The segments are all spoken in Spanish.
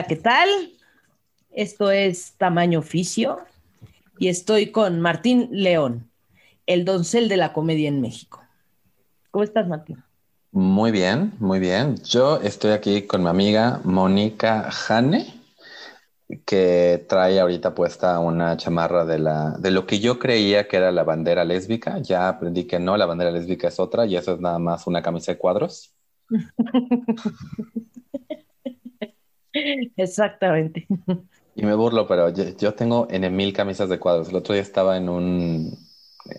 Hola, ¿qué tal? Esto es Tamaño Oficio y estoy con Martín León, el doncel de la comedia en México. ¿Cómo estás, Martín? Muy bien, muy bien. Yo estoy aquí con mi amiga Mónica Jane, que trae ahorita puesta una chamarra de, la, de lo que yo creía que era la bandera lésbica. Ya aprendí que no, la bandera lésbica es otra y eso es nada más una camisa de cuadros. Exactamente. Y me burlo, pero yo, tengo en mil camisas de cuadros. El otro día estaba en un,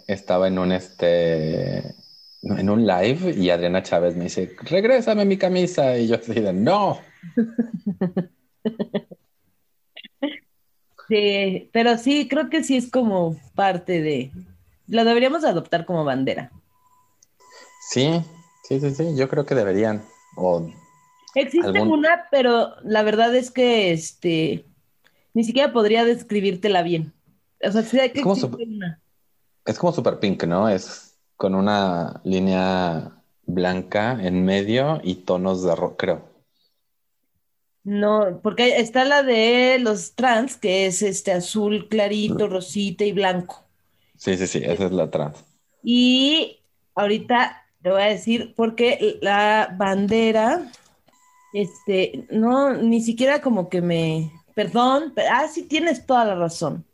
estaba en un este, en un live y Adriana Chávez me dice, regrésame mi camisa. Y yo así de, no. Sí, pero sí, creo que sí es como parte de, lo deberíamos adoptar como bandera. Sí, sí, sí, sí, yo creo que deberían. O Existe una, pero la verdad es que este ni siquiera podría describírtela bien. O sea, sí hay que es como, una. es como super pink, ¿no? Es con una línea blanca en medio y tonos de rojo, creo. No, porque está la de los trans, que es este azul clarito, rosita y blanco. Sí, sí, sí, esa es la trans. Y ahorita te voy a decir, porque la bandera este, no, ni siquiera como que me. Perdón, ah, sí tienes toda la razón.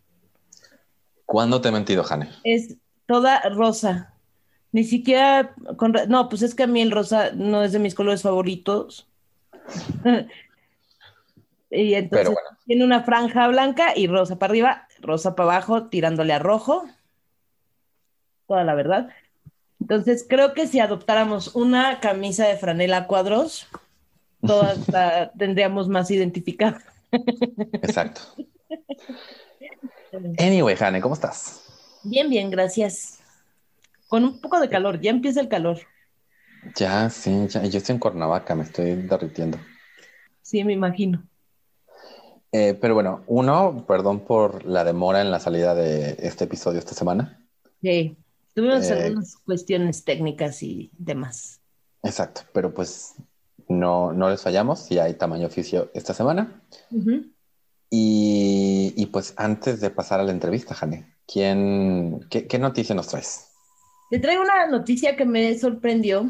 ¿Cuándo te he mentido, Jane? Es toda rosa. Ni siquiera con. No, pues es que a mí el rosa no es de mis colores favoritos. y entonces tiene una franja blanca y rosa para arriba, rosa para abajo, tirándole a rojo. Toda la verdad. Entonces creo que si adoptáramos una camisa de franela cuadros, todas tendríamos más identificado. Exacto. Anyway, Jane, ¿cómo estás? Bien, bien, gracias. Con un poco de calor, ya empieza el calor. Ya, sí, ya. Yo estoy en Cuernavaca, me estoy derritiendo. Sí, me imagino. Eh, pero bueno, uno, perdón por la demora en la salida de este episodio esta semana. Sí, tuvimos eh, algunas cuestiones técnicas y demás. Exacto, pero pues no, no les fallamos, y hay tamaño oficio esta semana. y, pues antes de pasar a la entrevista, Jane, ¿quién, qué, noticia nos traes? Te traigo una noticia que me sorprendió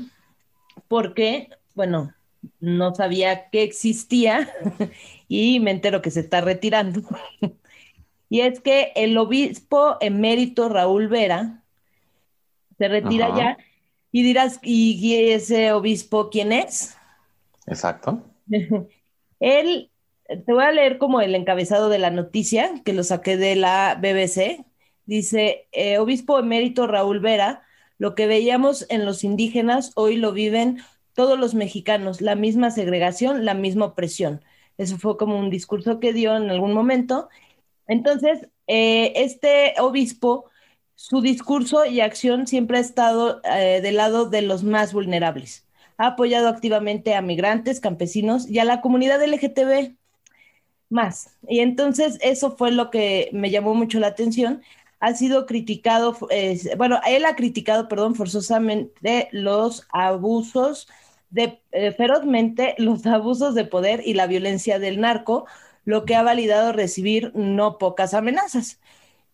porque, bueno, no sabía que existía y me entero que se está retirando. y es que el obispo emérito Raúl Vera se retira ya y dirás, ¿y ese obispo quién es? Exacto. Él, te voy a leer como el encabezado de la noticia, que lo saqué de la BBC. Dice, eh, obispo emérito Raúl Vera, lo que veíamos en los indígenas, hoy lo viven todos los mexicanos, la misma segregación, la misma opresión. Eso fue como un discurso que dio en algún momento. Entonces, eh, este obispo, su discurso y acción siempre ha estado eh, del lado de los más vulnerables ha apoyado activamente a migrantes, campesinos y a la comunidad LGTB más. Y entonces eso fue lo que me llamó mucho la atención. Ha sido criticado, bueno, él ha criticado, perdón, forzosamente los abusos de, eh, ferozmente los abusos de poder y la violencia del narco, lo que ha validado recibir no pocas amenazas.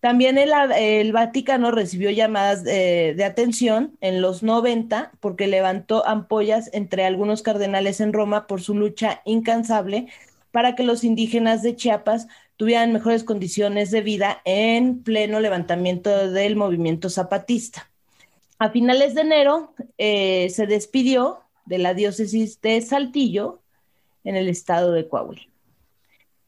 También el, Vaticano recibió llamadas de, atención en los 90 porque levantó ampollas entre algunos cardenales en Roma por su lucha incansable para que los indígenas de Chiapas tuvieran mejores condiciones de vida en pleno levantamiento del movimiento zapatista. A finales de enero eh, se despidió de la diócesis de Saltillo en el estado de Coahuila.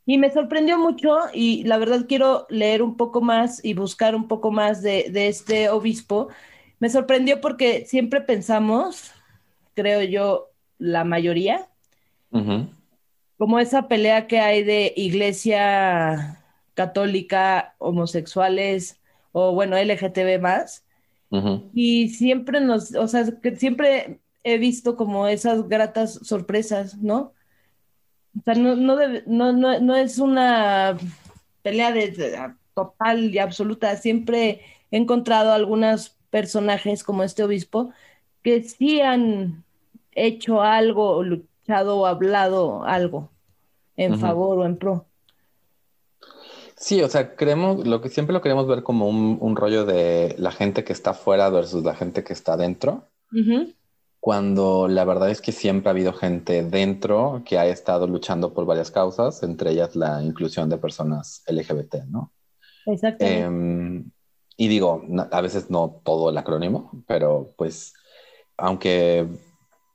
Y me sorprendió mucho y la verdad quiero leer un poco más y buscar un poco más de, este obispo. Me sorprendió porque siempre pensamos, creo yo, la mayoría, como esa pelea que hay de iglesia católica, homosexuales o bueno, LGTB más. Y siempre nos, o sea, que siempre he visto como esas gratas sorpresas, ¿no? O sea, no, no, no, es una pelea de, total y absoluta. Siempre he encontrado algunos personajes como este obispo que sí han hecho algo, luchado o hablado algo. en favor o en pro. Sí, o sea, creemos, lo que siempre lo queremos ver como un, rollo de la gente que está fuera versus la gente que está dentro. Cuando la verdad es que siempre ha habido gente dentro que ha estado luchando por varias causas, entre ellas la inclusión de personas LGBT, ¿no? Exacto. Em, y digo, a veces no todo el acrónimo, pero pues, aunque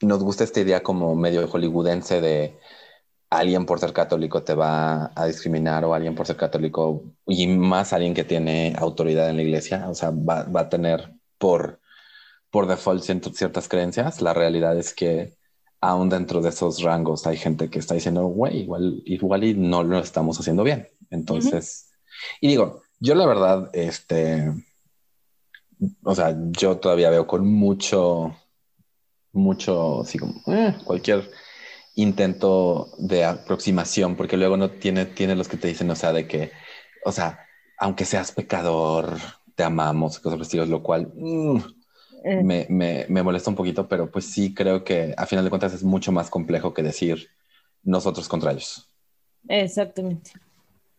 nos gusta esta idea como medio hollywoodense de alguien por ser católico te va a discriminar o alguien por ser católico y más alguien que tiene autoridad en la iglesia, o sea, va, a tener por, por default ciertas creencias. La realidad es que aún dentro de esos rangos hay gente que está diciendo, güey, igual, igual y no lo estamos haciendo bien. Entonces, y digo, yo la verdad, este, o sea, yo todavía veo con mucho, mucho, así como, eh, cualquier intento de aproximación, porque luego no tiene, tiene los que te dicen, o sea, de que, o sea, aunque seas pecador, te amamos, cosas por lo cual mm, eh. me, me, me, molesta un poquito, pero pues sí creo que a final de cuentas es mucho más complejo que decir nosotros contra ellos. Exactamente.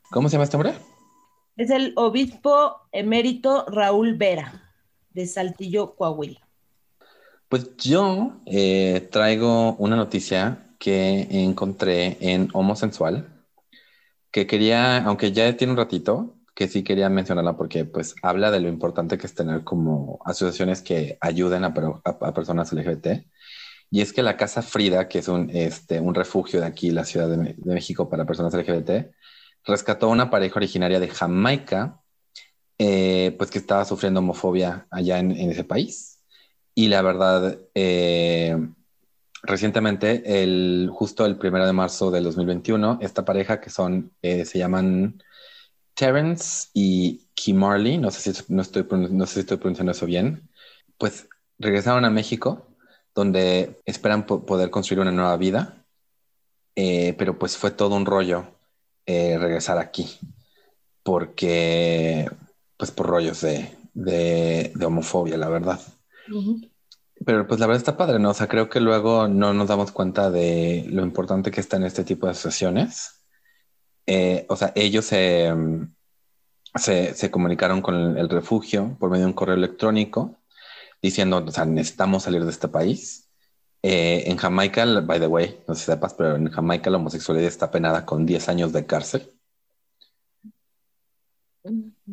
¿Cómo se llama este hombre? Es el obispo emérito Raúl Vera, de Saltillo, Coahuila. Pues yo eh, traigo una noticia que encontré en Homosensual, que quería, aunque ya tiene un ratito, que sí quería mencionarla porque pues habla de lo importante que es tener como asociaciones que ayuden a, personas LGBT. Y es que la Casa Frida, que es un, este, un refugio de aquí, la Ciudad de, México para personas LGBT, rescató a una pareja originaria de Jamaica, eh, pues que estaba sufriendo homofobia allá en, ese país. Y la verdad, eh, recientemente, el, justo el primero de marzo del 2021, esta pareja que son, eh, se llaman Terence y Kimarley, no sé, si, no, estoy, no sé si estoy pronunciando eso bien, pues regresaron a México, donde esperan poder construir una nueva vida, eh, pero pues fue todo un rollo eh, regresar aquí, porque, pues por rollos de, de, homofobia, la verdad. Pero pues la verdad está padre, ¿no? O sea, creo que luego no nos damos cuenta de lo importante que está en este tipo de asociaciones. Eh, o sea, ellos se, se, comunicaron con el, refugio por medio de un correo electrónico diciendo, o sea, necesitamos salir de este país. Eh, en Jamaica, by the way, no sé si sepas, pero en Jamaica la homosexualidad está penada con 10 años de cárcel.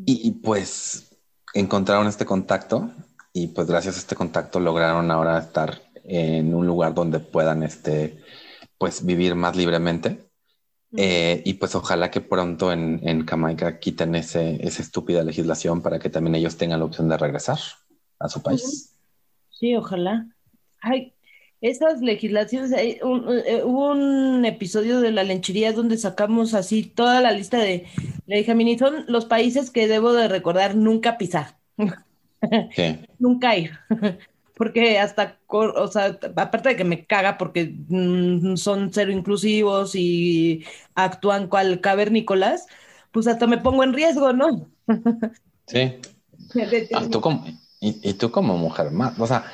y pues encontraron este contacto y pues gracias a este contacto lograron ahora estar en un lugar donde puedan este, pues vivir más libremente. Eh, y pues ojalá que pronto en, en Jamaica quiten ese, esa estúpida legislación para que también ellos tengan la opción de regresar a su país. Sí, ojalá. Ay, esas legislaciones, eh, hubo un episodio de la lenchería donde sacamos así toda la lista de, le dije a son los países que debo de recordar nunca pisar. Nunca ir. Porque hasta, o sea, aparte de que me caga porque mm, son cero inclusivos y actúan cual cavernícolas, pues hasta me pongo en riesgo, ¿no? Sí. Ah, y, tú como mujer más, o sea,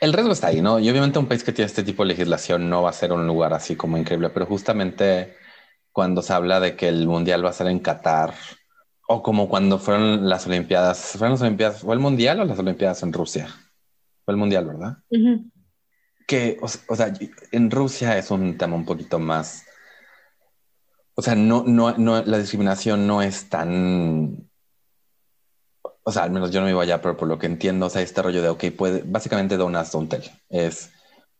el riesgo está ahí, ¿no? Y obviamente un país que tiene este tipo de legislación no va a ser un lugar así como increíble, pero justamente cuando se habla de que el mundial va a ser en Qatar, o como cuando fueron las Olimpiadas. ¿Fueron las Olimpiadas? ¿Fue el Mundial o las Olimpiadas en Rusia? Fue el Mundial, ¿verdad? Que, o, sea, en Rusia es un tema un poquito más. O sea, no, no, no, la discriminación no es tan. O sea, al menos yo no me iba allá, pero por lo que entiendo, o sea, este rollo de, ok, puede, básicamente donas don't tell. Es,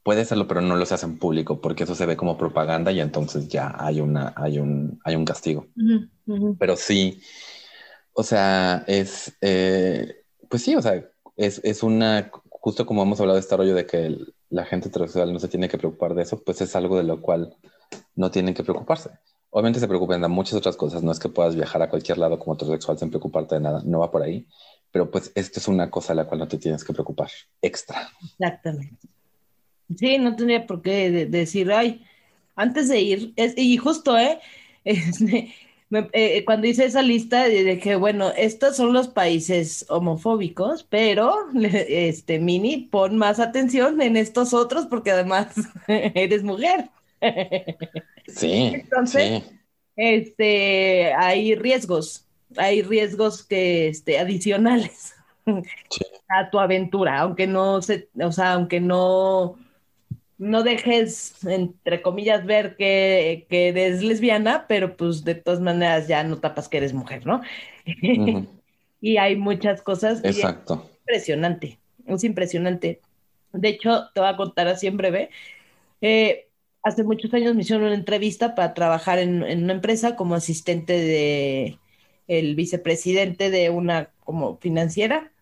puede hacerlo, pero no lo se hace en público, porque eso se ve como propaganda y entonces ya hay una, hay un, hay un castigo. Pero sí, o sea, es, eh, pues sí, o sea, es, es, una, justo como hemos hablado de este rollo de que la gente heterosexual no se tiene que preocupar de eso, pues es algo de lo cual no tienen que preocuparse. Obviamente se preocupan de muchas otras cosas, no es que puedas viajar a cualquier lado como heterosexual sin preocuparte de nada, no va por ahí, pero pues esto es una cosa de la cual no te tienes que preocupar, extra. Exactamente. Sí, no tendría por qué decir, ay, antes de ir, y justo, ¿eh? Este, eh, cuando hice esa lista, dije, bueno, estos son los países homofóbicos, pero, este, Mini, pon más atención en estos otros porque además eres mujer. Sí. Entonces, este, hay riesgos, hay riesgos que, este, adicionales a tu aventura, aunque no se, o sea, aunque no, no dejes, entre comillas, ver que, que eres lesbiana, pero pues de todas maneras ya no tapas que eres mujer, ¿no? y hay muchas cosas. Exacto. impresionante, es impresionante. De hecho, te voy a contar así en breve. Eh, hace muchos años me hicieron una entrevista para trabajar en, una empresa como asistente de el vicepresidente de una como financiera.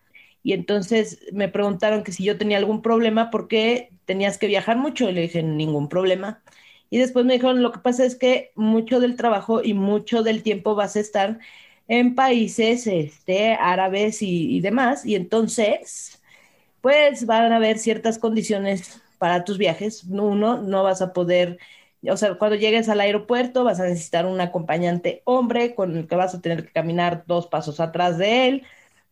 Y entonces me preguntaron que si yo tenía algún problema porque tenías que viajar mucho. Y le dije, ningún problema. Y después me dijeron, lo que pasa es que mucho del trabajo y mucho del tiempo vas a estar en países este, árabes y, y demás. Y entonces, pues van a haber ciertas condiciones para tus viajes. Uno, no vas a poder, o sea, cuando llegues al aeropuerto vas a necesitar un acompañante hombre con el que vas a tener que caminar dos pasos atrás de él,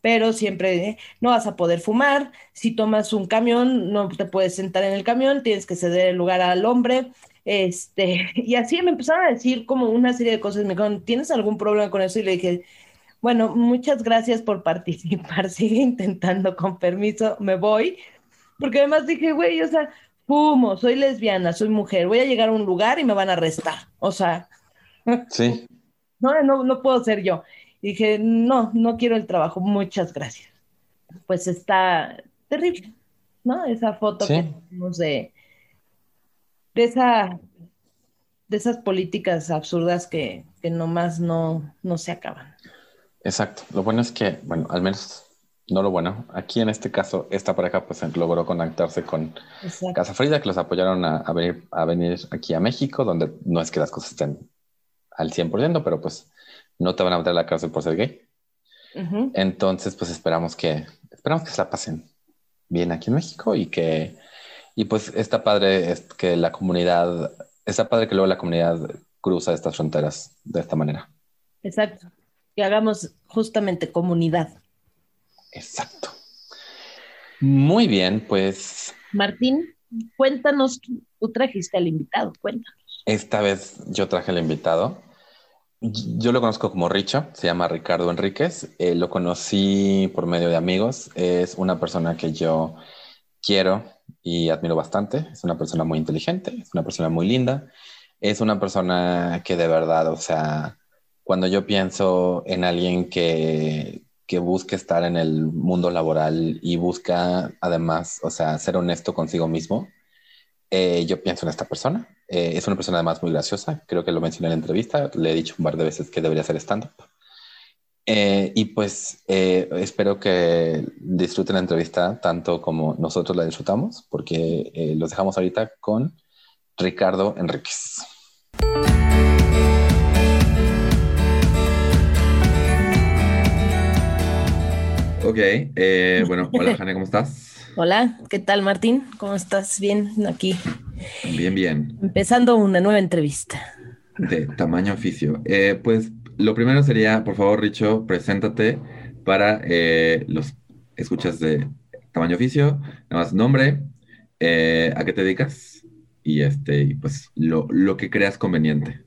pero siempre no vas a poder fumar. Si tomas un camión, no te puedes sentar en el camión, tienes que ceder el lugar al hombre. Este, y así me empezaron a decir como una serie de cosas. Me dijeron, ¿tienes algún problema con eso? Y le dije, bueno, muchas gracias por participar. Sigue intentando con permiso, me voy porque además dije, güey, o sea, fumo, soy lesbiana, soy mujer, voy a llegar a un lugar y me van a arrestar. O sea, sí. no, no, no puedo ser yo. Dije, no, no quiero el trabajo, muchas gracias. Pues está terrible, ¿no? Esa foto que tenemos de, de esa de esas políticas absurdas que, que nomás no, no se acaban. Exacto. Lo bueno es que, bueno, al menos no lo bueno. Aquí en este caso, esta pareja pues logró conectarse con Casa Frida, que los apoyaron a, venir, a venir aquí a México, donde no es que las cosas estén al 100%, pero pues no te van a meter a la cárcel por ser gay. Entonces, pues esperamos que, esperamos que se la pasen bien aquí en México y que, y pues está padre es que la comunidad, está padre que luego la comunidad cruza estas fronteras de esta manera. Exacto. Que hagamos justamente comunidad. Exacto. Muy bien, pues. Martín, cuéntanos, tú trajiste al invitado, cuéntanos. Esta vez yo traje al invitado. Yo lo conozco como Richa, se llama Ricardo Enríquez. Eh, lo conocí por medio de amigos. Es una persona que yo quiero y admiro bastante. Es una persona muy inteligente, es una persona muy linda. Es una persona que de verdad, o sea, cuando yo pienso en alguien que, que busque estar en el mundo laboral y busca además, o sea, ser honesto consigo mismo, eh, yo pienso en esta persona. Eh, es una persona además muy graciosa, creo que lo mencioné en la entrevista, le he dicho un par de veces que debería hacer stand-up. Eh, y pues espero que disfruten la entrevista tanto como nosotros la disfrutamos, porque los dejamos ahorita con Ricardo Enríquez. Ok, eh, bueno, hola Jane, ¿cómo estás? Hola, ¿qué tal Martín? ¿Cómo estás? Bien, aquí. Bien, bien. Empezando una nueva entrevista. De tamaño oficio. Eh, pues lo primero sería, por favor, Richo, preséntate para eh, los escuchas de tamaño oficio, nada más nombre, a qué te dedicas y este, pues lo, lo que creas conveniente.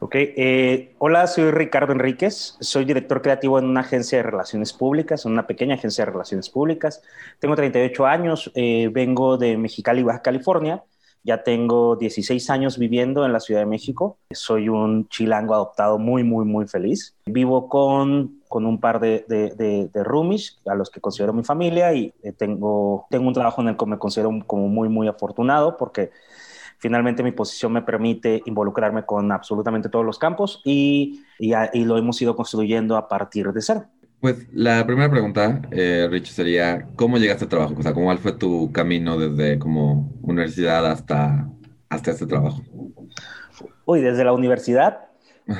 Ok, eh, hola, soy Ricardo Enríquez, soy director creativo en una agencia de relaciones públicas, en una pequeña agencia de relaciones públicas. Tengo 38 años, eh, vengo de Mexicali, Baja California. Ya tengo 16 años viviendo en la Ciudad de México. Soy un chilango adoptado muy, muy, muy feliz. Vivo con, con un par de, de, de, roomies a los que considero mi familia y eh, tengo, tengo un trabajo en el que me considero como muy, muy afortunado porque Finalmente mi posición me permite involucrarme con absolutamente todos los campos y, y, lo hemos ido construyendo a partir de cero. Pues la primera pregunta, eh, Rich, sería, ¿cómo llegaste al trabajo? O sea, ¿cómo fue tu camino desde como universidad hasta, hasta este trabajo? Uy, desde la universidad.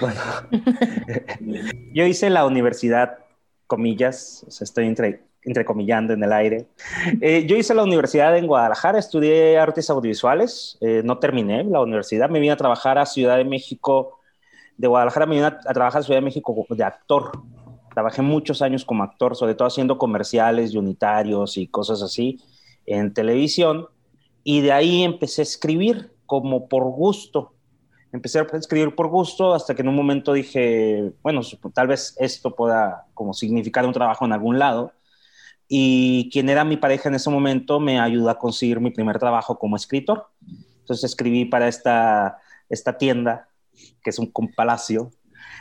Bueno, yo hice la universidad, comillas, o sea, estoy entre entrecomillando en el aire. Eh, yo hice la universidad en Guadalajara, estudié artes audiovisuales, eh, no terminé la universidad, me vine a trabajar a Ciudad de México, de Guadalajara me vine a, trabajar a Ciudad de México de actor. Trabajé muchos años como actor, sobre todo haciendo comerciales y unitarios y cosas así en televisión. Y de ahí empecé a escribir como por gusto. empecé a escribir por gusto hasta que en un momento dije, bueno, tal vez esto pueda como significar un trabajo en algún lado. Y quien era mi pareja en ese momento me ayudó a conseguir mi primer trabajo como escritor. Entonces escribí para esta, esta tienda, que es un, palacio.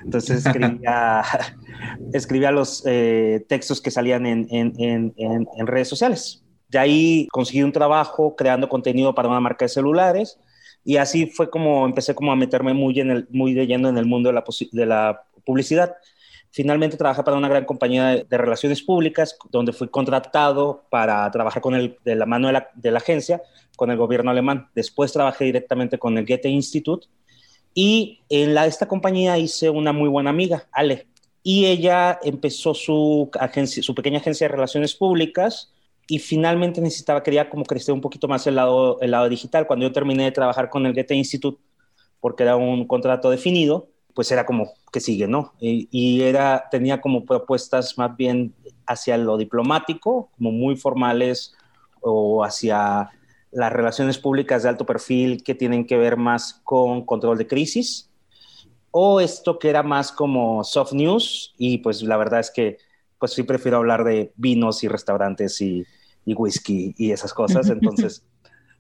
Entonces escribía, los eh, textos que salían en, en redes sociales. De ahí conseguí un trabajo creando contenido para una marca de celulares y así fue como empecé como a meterme muy, en el, muy de lleno en el mundo de la, de la publicidad. Finalmente trabajé para una gran compañía de, relaciones públicas, donde fui contratado para trabajar con el, de la mano de la, agencia con el gobierno alemán. Después trabajé directamente con el Goethe Institute y en la, esta compañía hice una muy buena amiga, Ale. Y ella empezó su, pequeña agencia de relaciones públicas y finalmente necesitaba, quería como crecer un poquito más el lado, el lado digital. Cuando yo terminé de trabajar con el Goethe Institute, porque era un contrato definido, pues era como que sigue, ¿no? Y, era, tenía como propuestas más bien hacia lo diplomático, como muy formales, o hacia las relaciones públicas de alto perfil que tienen que ver más con control de crisis, o esto que era más como soft news, y pues la verdad es que pues sí prefiero hablar de vinos y restaurantes y, y whisky y esas cosas. Entonces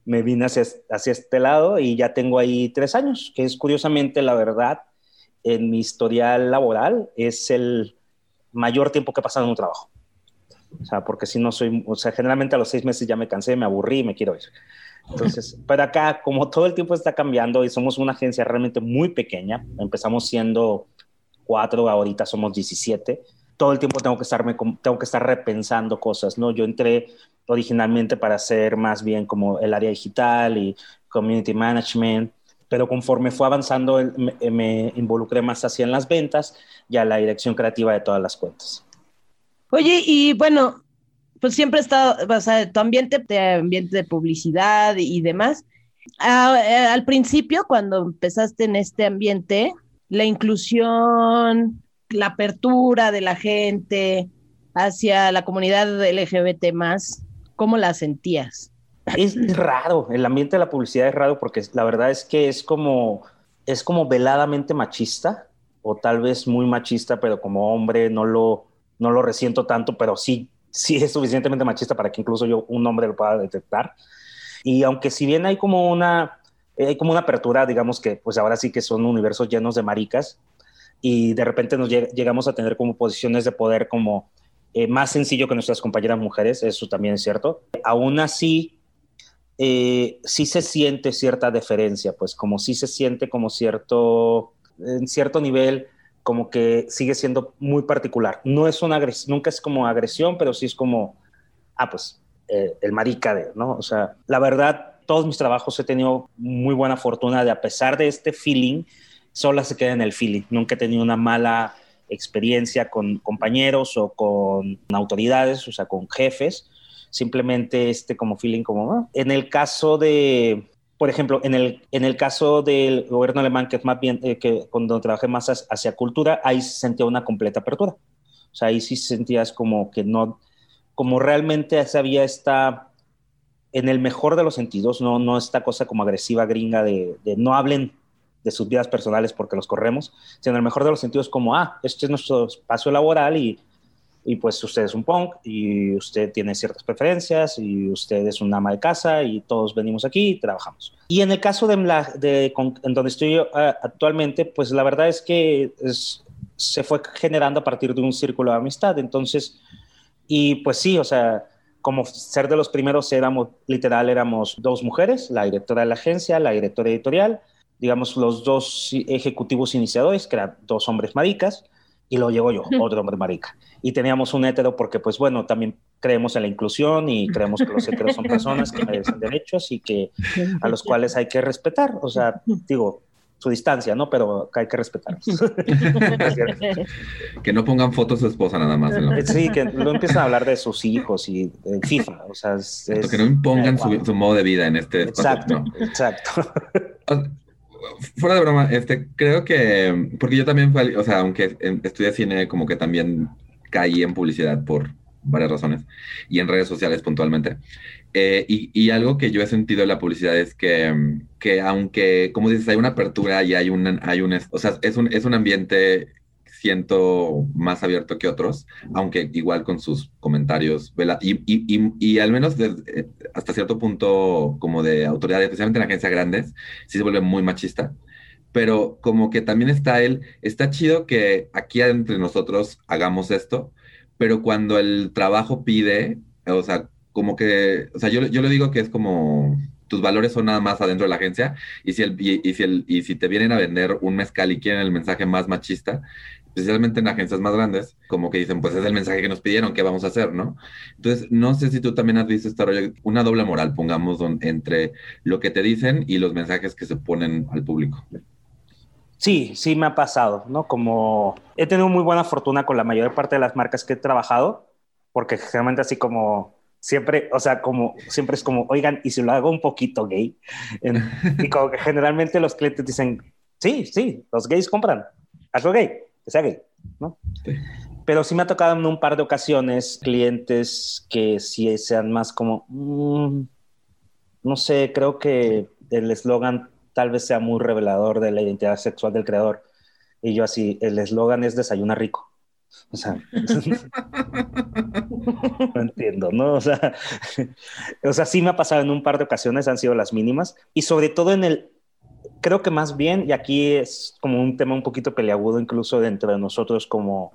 me vine hacia, hacia, este lado y ya tengo ahí tres años, que es curiosamente la verdad, en mi historial laboral es el mayor tiempo que he pasado en un trabajo. O sea, porque si no soy, o sea, generalmente a los seis meses ya me cansé, me aburrí me quiero ir. Entonces, pero acá, como todo el tiempo está cambiando y somos una agencia realmente muy pequeña, empezamos siendo cuatro, ahorita somos 17, todo el tiempo tengo que, estarme, tengo que estar repensando cosas, ¿no? Yo entré originalmente para hacer más bien como el área digital y community management, pero conforme fue avanzando me, involucré más hacia en las ventas y a la dirección creativa de todas las cuentas. Oye, y bueno, pues siempre estado, o sea, tu ambiente, de ambiente de publicidad y demás. Ah, eh, al principio, cuando empezaste en este ambiente, la inclusión, la apertura de la gente hacia la comunidad LGBT más, ¿cómo la sentías? Es raro, el ambiente de la publicidad es raro porque la verdad es que es como, es como veladamente machista, o tal vez muy machista, pero como hombre no lo, no lo resiento tanto, pero sí, sí es suficientemente machista para que incluso yo, un hombre, lo pueda detectar. Y aunque si bien hay como una, hay como una apertura, digamos que pues ahora sí que son universos llenos de maricas, y de repente nos llegamos a tener como posiciones de poder como eh, más sencillo que nuestras compañeras mujeres, eso también es cierto. Aún así, eh, sí se siente cierta deferencia, pues como sí se siente como cierto, en cierto nivel, como que sigue siendo muy particular. No es una nunca es como agresión, pero sí es como, ah, pues eh, el marica de, ¿no? O sea, la verdad, todos mis trabajos he tenido muy buena fortuna de, a pesar de este feeling, sola se queda en el feeling. Nunca he tenido una mala experiencia con compañeros o con autoridades, o sea, con jefes. Simplemente este como feeling como... Ah". En el caso de, por ejemplo, en el, en el caso del gobierno alemán, que es más bien, eh, que cuando trabajé más hacia cultura, ahí se sentía una completa apertura. O sea, ahí sí sentías como que no, como realmente había esta, en el mejor de los sentidos, no, no esta cosa como agresiva gringa de, no hablen de sus vidas personales porque los corremos, sino en el mejor de los sentidos como, ah, este es nuestro espacio laboral y, y pues usted es un punk y usted tiene ciertas preferencias y usted es un ama de casa y todos venimos aquí y trabajamos. Y en el caso de, la, de en donde estoy yo, ah, actualmente, pues la verdad es que se fue generando a partir de un círculo de amistad. Entonces, y pues sí, o sea, como ser de los primeros éramos, literal, éramos dos mujeres, la directora de la agencia, la directora editorial, digamos, los dos ejecutivos iniciadores, que eran dos hombres maricas, y luego llegó yo, otro hombre marica. Y teníamos un hétero porque, pues bueno, también creemos en la inclusión y creemos que los héteros son personas que merecen derechos y que a los cuales hay que respetar. O sea, digo, su distancia, ¿no? Pero hay que respetarlos. que no pongan fotos de su esposa nada más. Sí, que no empiezan a hablar de sus hijos y de FIFA. O sea, es, que no impongan su, modo de vida en este espacio. Exacto, exacto fuera de broma, este, creo que, porque yo también, o sea, aunque estudié cine, como que también caí en publicidad por varias razones y en redes sociales puntualmente. Eh, y, algo que yo he sentido en la publicidad es que, que aunque, como dices, hay una apertura y hay un, hay un o sea, es un, es un ambiente siento más abierto que otros, aunque igual con sus comentarios, y, y, y, al menos eh, hasta cierto punto como de autoridad, especialmente en agencias grandes, sí se vuelve muy machista, pero como que también está él, está chido que aquí entre nosotros hagamos esto, pero cuando el trabajo pide, o sea, como que, o sea, yo, yo le digo que es como tus valores son nada más adentro de la agencia y si, el, y, si, el, y si te vienen a vender un mezcal y quieren el mensaje más machista, especialmente en agencias más grandes, como que dicen, pues es el mensaje que nos pidieron, ¿qué vamos a hacer, no? Entonces, no sé si tú también has visto esta rollo, una doble moral, pongamos, entre lo que te dicen y los mensajes que se ponen al público. Sí, sí me ha pasado, ¿no? Como he tenido muy buena fortuna con la mayor parte de las marcas que he trabajado, porque generalmente así como siempre, o sea, como siempre es como, oigan, y si lo hago un poquito gay, y como que generalmente los clientes dicen, sí, sí, los gays compran, hazlo gay que sea gay, ¿no? Pero sí me ha tocado en un par de ocasiones clientes que sí sean más como, mm, no sé, creo que el eslogan tal vez sea muy revelador de la identidad sexual del creador. Y yo así, el eslogan es desayuna rico. O sea, no entiendo, ¿no? O sea, o sea, sí me ha pasado en un par de ocasiones, han sido las mínimas, y sobre todo en el creo que más bien, y aquí es como un tema un poquito peleagudo incluso dentro de nosotros como,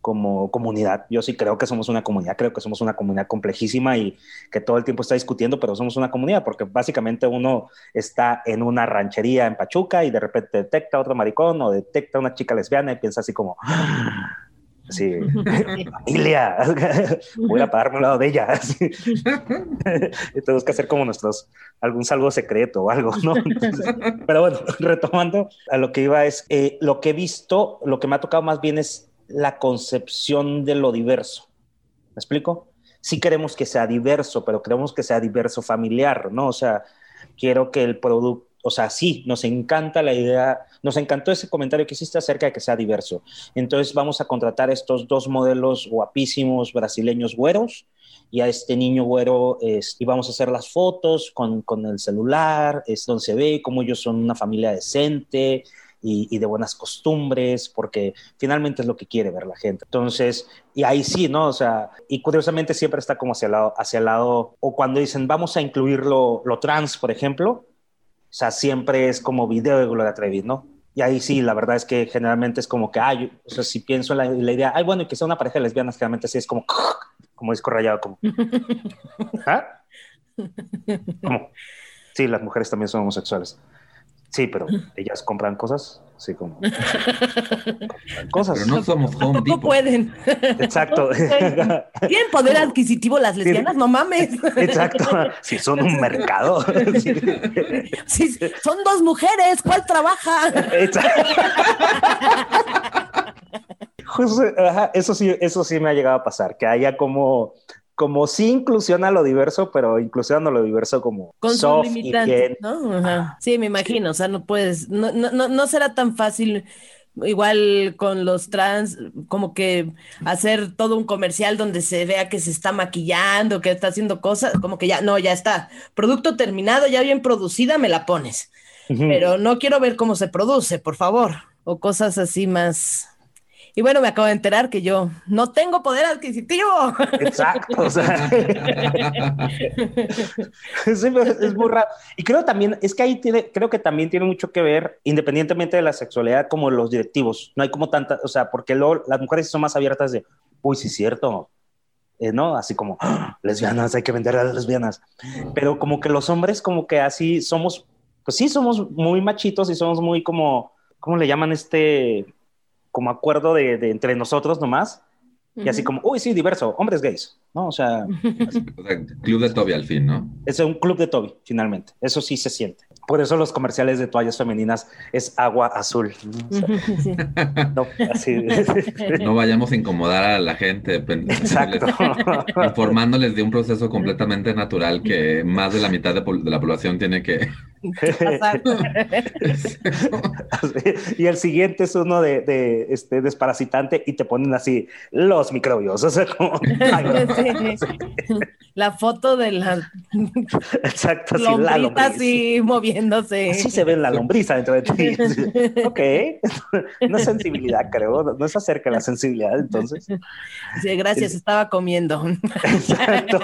como comunidad. Yo sí creo que somos una comunidad, creo que somos una comunidad complejísima y que todo el tiempo está discutiendo, pero somos una comunidad porque básicamente uno está en una ranchería en Pachuca y de repente detecta otro maricón o detecta una chica lesbiana y piensa así como, Sí, familia, voy a pararme al lado de ella. tenemos que hacer como nuestros, algún salvo secreto o algo, ¿no? pero bueno, retomando a lo que iba es, eh, lo que he visto, lo que me ha tocado más bien es la concepción de lo diverso. ¿Me explico? Sí queremos que sea diverso, pero queremos que sea diverso familiar, ¿no? O sea, quiero que el producto o sea, sí, nos encanta la idea, nos encantó ese comentario que hiciste acerca de que sea diverso. Entonces vamos a contratar estos dos modelos guapísimos brasileños güeros y a este niño güero y vamos a hacer las fotos con, con, el celular, es donde se ve cómo ellos son una familia decente y, y, de buenas costumbres, porque finalmente es lo que quiere ver la gente. Entonces, y ahí sí, ¿no? O sea, y curiosamente siempre está como hacia el lado, hacia el lado o cuando dicen vamos a incluir lo, lo trans, por ejemplo, o sea, siempre es como video de Gloria Trevi, ¿no? Y ahí sí, la verdad es que generalmente es como que, ay, o sea, si pienso en la, la idea, ay, bueno, y que sea una pareja de lesbianas, generalmente sí es como, como disco rayado, como, ¿ah? ¿Cómo? Sí, las mujeres también son homosexuales. Sí, pero ellas compran cosas, sí, como cosas. Pero no somos Home No pueden. Exacto. ¿Tienen poder adquisitivo las lesbianas? No mames. Exacto. Si son un mercado. Sí, son dos mujeres, ¿cuál trabaja? Exacto. eso sí, eso sí me ha llegado a pasar, que haya como como sí inclusiona lo diverso, pero inclusiona lo diverso como con soft limitantes, ¿no? Sí, me imagino, o sea, no puedes, no, no, no será tan fácil igual con los trans, como que hacer todo un comercial donde se vea que se está maquillando, que está haciendo cosas, como que ya, no, ya está, producto terminado, ya bien producida, me la pones, pero no quiero ver cómo se produce, por favor, o cosas así más, y bueno, me acabo de enterar que yo no tengo poder adquisitivo. Exacto. O sea. es, es muy raro. Y creo también, es que ahí tiene, creo que también tiene mucho que ver, independientemente de la sexualidad, como los directivos. No hay como tanta, o sea, porque luego las mujeres son más abiertas de, uy, sí es cierto. Eh, ¿no? Así como, ¡Ah! lesbianas, hay que vender a las lesbianas. Pero como que los hombres, como que así somos, pues sí, somos muy machitos y somos muy como, ¿cómo le llaman este? Como acuerdo de, de entre nosotros nomás. Y así como, uy, sí, diverso, hombres gays, ¿no? O sea, club de Toby al fin, ¿no? Es un club de Toby, finalmente. Eso sí se siente. Por eso los comerciales de toallas femeninas es agua azul. ¿no? así. no vayamos a incomodar a la gente. Exacto. informándoles de un proceso completamente natural que más de la mitad de, de la población tiene que y el siguiente es uno de, de, este desparasitante y te ponen así los microbios. O sea, como, La foto de la Exacto, así, lombriz, la lombriz. así moviéndose. Así se ve la lombriza dentro de ti. ok, no es sensibilidad, creo, no es acerca de la sensibilidad, entonces. Sí, gracias, estaba comiendo. Exacto.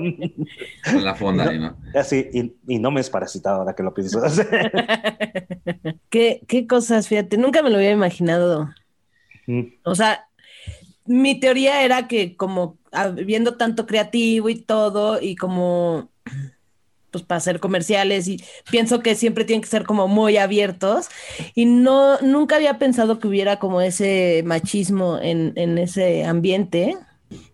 En la fonda, ¿no? Así, y, y, no me es parasitado ahora que lo pienso. ¿Qué, qué cosas, fíjate, nunca me lo había imaginado. Mm. O sea, mi teoría era que como viendo tanto creativo y todo y como pues para hacer comerciales y pienso que siempre tienen que ser como muy abiertos y no nunca había pensado que hubiera como ese machismo en, en ese ambiente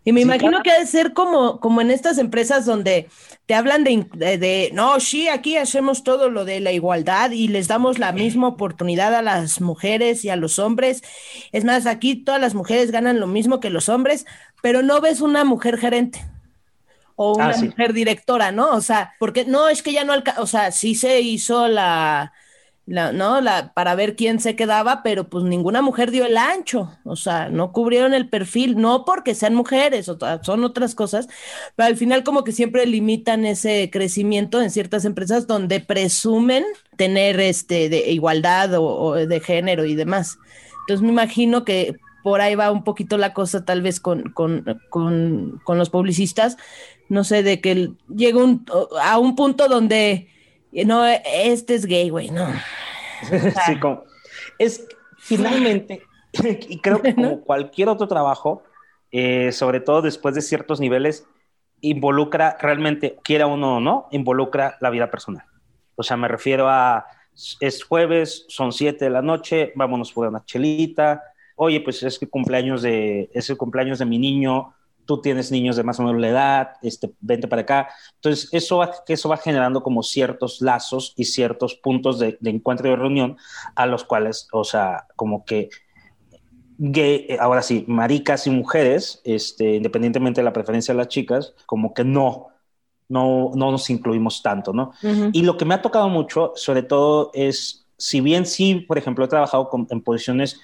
y me imagino que ha de ser como, como en estas empresas donde te hablan de, de, no, sí, aquí hacemos todo lo de la igualdad y les damos la misma oportunidad a las mujeres y a los hombres. Es más, aquí todas las mujeres ganan lo mismo que los hombres, pero no ves una mujer gerente o una ah, mujer directora, ¿no? O sea, porque no, es que ya no alcanza, o sea, sí se hizo la la, ¿no? La, para ver quién se quedaba, pero pues ninguna mujer dio el ancho, o sea, no cubrieron el perfil, no porque sean mujeres, o, son otras cosas, pero al final como que siempre limitan ese crecimiento en ciertas empresas donde presumen tener este de igualdad o, de género y demás. Entonces me imagino que por ahí va un poquito la cosa tal vez con, con, con, con los publicistas, no sé, de que llega a un punto donde no, este es gay, güey, no. sí, como, es finalmente, y creo que como cualquier otro trabajo, eh, sobre todo después de ciertos niveles, involucra realmente, quiera uno o no, involucra la vida personal. O sea, me refiero a, es jueves, son siete de la noche, vámonos por una chelita, oye, pues es que cumpleaños de, es el cumpleaños de mi niño, tú tienes niños de más o menos la edad, este, vente para acá. Entonces, eso va, eso va generando como ciertos lazos y ciertos puntos de, encuentro y de reunión a los cuales, o sea, como que gay, eh, ahora sí, maricas y mujeres, este, independientemente de la preferencia de las chicas, como que no, no, no nos incluimos tanto, ¿no? Y lo que me ha tocado mucho, sobre todo, es, si bien sí, por ejemplo, he trabajado en posiciones,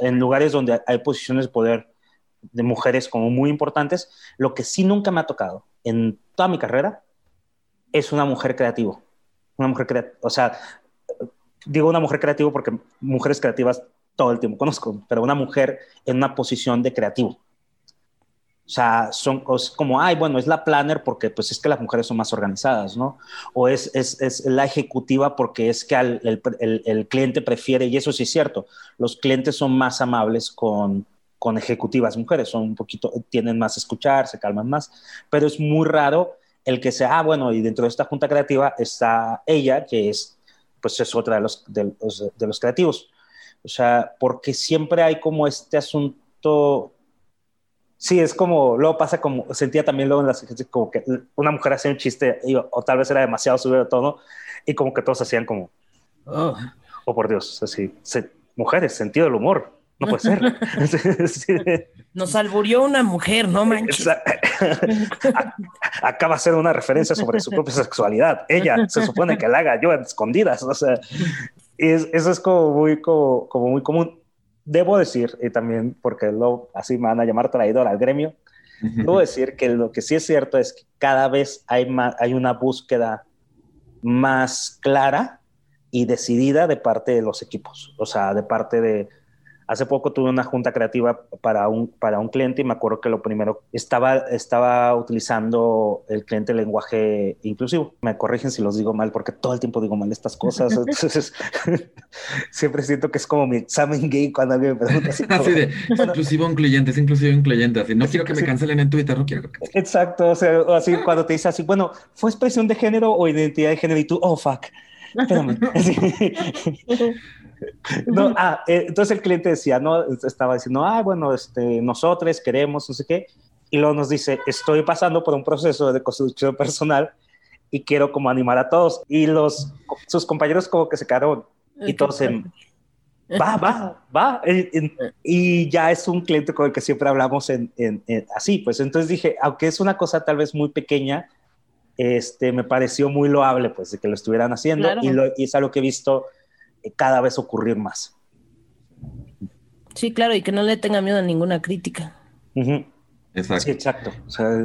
en lugares donde hay posiciones de poder de mujeres como muy importantes. Lo que sí nunca me ha tocado en toda mi carrera es una mujer creativa. Una mujer creativa, o sea, digo una mujer creativa porque mujeres creativas todo el tiempo conozco, pero una mujer en una posición de creativo. O sea, son como, ay, bueno, es la planner porque pues es que las mujeres son más organizadas, ¿no? O es, es, es la ejecutiva porque es que el, el, el, cliente prefiere, y eso sí es cierto, los clientes son más amables con, con ejecutivas mujeres, son un poquito, tienen más a escuchar, se calman más, pero es muy raro el que sea, ah, bueno, y dentro de esta junta creativa está ella, que es, pues es otra de los, de los, de los creativos. O sea, porque siempre hay como este asunto, sí, es como, luego pasa como, sentía también luego en las como que una mujer hacía un chiste, o tal vez era demasiado subido de tono, y como que todos hacían como, oh, oh por Dios, así, mujeres, sentido del humor, no puede ser. Nos alburió una mujer, no manches. Acaba de ser una referencia sobre su propia sexualidad. Ella se supone que la haga yo en escondidas. O sea, eso es como muy, como, muy común. Debo decir, y también porque lo, así me van a llamar traidor al gremio, debo decir que lo que sí es cierto es que cada vez hay, hay una búsqueda más clara y decidida de parte de los equipos, o sea, de parte de, Hace poco tuve una junta creativa para un, para un cliente y me acuerdo que lo primero estaba, estaba utilizando el cliente lenguaje inclusivo. Me corrigen si los digo mal porque todo el tiempo digo mal estas cosas. Entonces, siempre siento que es como mi examen gay cuando alguien me pregunta así. así de, es inclusivo incluyente, es inclusivo incluyente. Así, no quiero que me cancelen en Twitter, no quiero que... Exacto, o sea, así cuando te dice así, bueno, ¿fue expresión de género o identidad de género? Y tú, oh, fuck. Espérame. no, ah, eh, entonces el cliente decía, no, estaba diciendo, ah, bueno, este, nosotros queremos, no sé qué, y luego nos dice, estoy pasando por un proceso de construcción personal y quiero como animar a todos. Y los, sus compañeros como que se quedaron y todos en, va, va, va. Y, ya es un cliente con el que siempre hablamos en, en, así, pues. Entonces dije, aunque es una cosa tal vez muy pequeña, este, me pareció muy loable, pues, de que lo estuvieran haciendo. Y, lo, y es algo que he visto eh, cada vez ocurrir más. Sí, claro, y que no le tenga miedo a ninguna crítica. Exacto. Sí, exacto.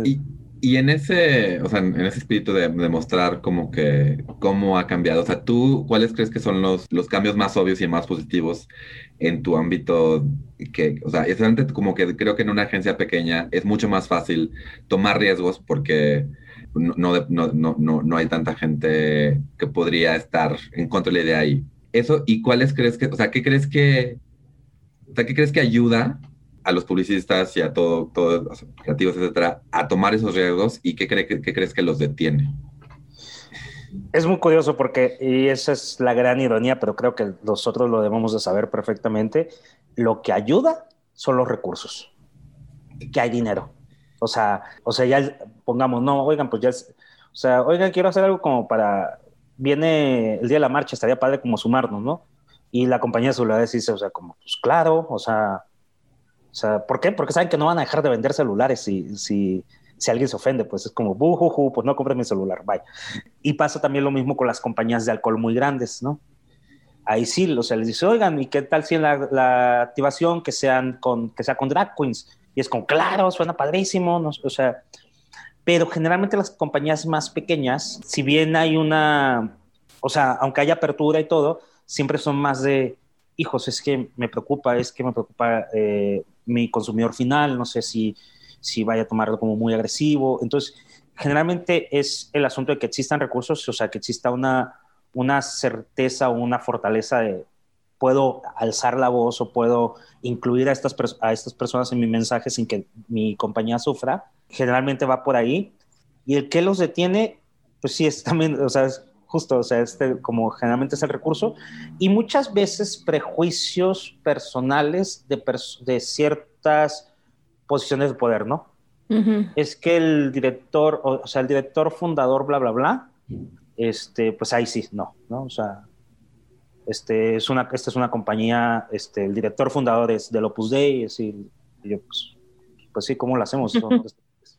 y, y, en ese, o sea, en ese espíritu de, demostrar como que cómo ha cambiado, o sea, tú, ¿cuáles crees que son los, los cambios más obvios y más positivos en tu ámbito? Que, o sea, es como que creo que en una agencia pequeña es mucho más fácil tomar riesgos porque no, no, no, no, hay tanta gente que podría estar en contra de la idea ahí. Eso, ¿y cuáles crees que, o sea, qué crees que ¿qué crees que ayuda a los publicistas y a todos los creativos, etcétera, a tomar esos riesgos y qué, crees que los detiene? Es muy curioso porque, y esa es la gran ironía, pero creo que nosotros lo debemos de saber perfectamente, lo que ayuda son los recursos, que hay dinero. O sea, o sea, ya pongamos, no, oigan, pues ya, o sea, oigan, quiero hacer algo como para, viene el día de la marcha, estaría padre como sumarnos, ¿no? Y la compañía de celulares dice, o sea, como, pues claro, o sea, o sea, ¿por qué? Porque saben que no van a dejar de vender celulares si, si, si alguien se ofende, pues es como, bujuju, pues no compre mi celular, bye. Y pasa también lo mismo con las compañías de alcohol muy grandes, ¿no? Ahí sí, o sea, les dice, oigan, ¿y qué tal si la, la activación que, sean con, que sea con drag queens? Y es como, claro, suena padrísimo, ¿no? o sea, pero generalmente las compañías más pequeñas, si bien hay una, o sea, aunque haya apertura y todo, siempre son más de, hijos, es que me preocupa, es que me preocupa eh, mi consumidor final, no sé si, si vaya a tomarlo como muy agresivo. Entonces, generalmente es el asunto de que existan recursos, o sea, que exista una, una certeza o una fortaleza de puedo alzar la voz o puedo incluir a estas, a estas personas en mi mensaje sin que mi compañía sufra. Generalmente va por ahí. Y el que los detiene, pues sí, es también, o sea, es justo, o sea, este como generalmente es el recurso, y muchas veces prejuicios personales de, de ciertas posiciones de poder, ¿no? Es que el director, o, sea, el director fundador, bla, bla, bla, este, pues ahí sí, no, ¿no? O sea, este, es una, esta es una compañía, este, el director fundador es del Opus Dei, es y yo, pues, pues sí, ¿cómo lo hacemos?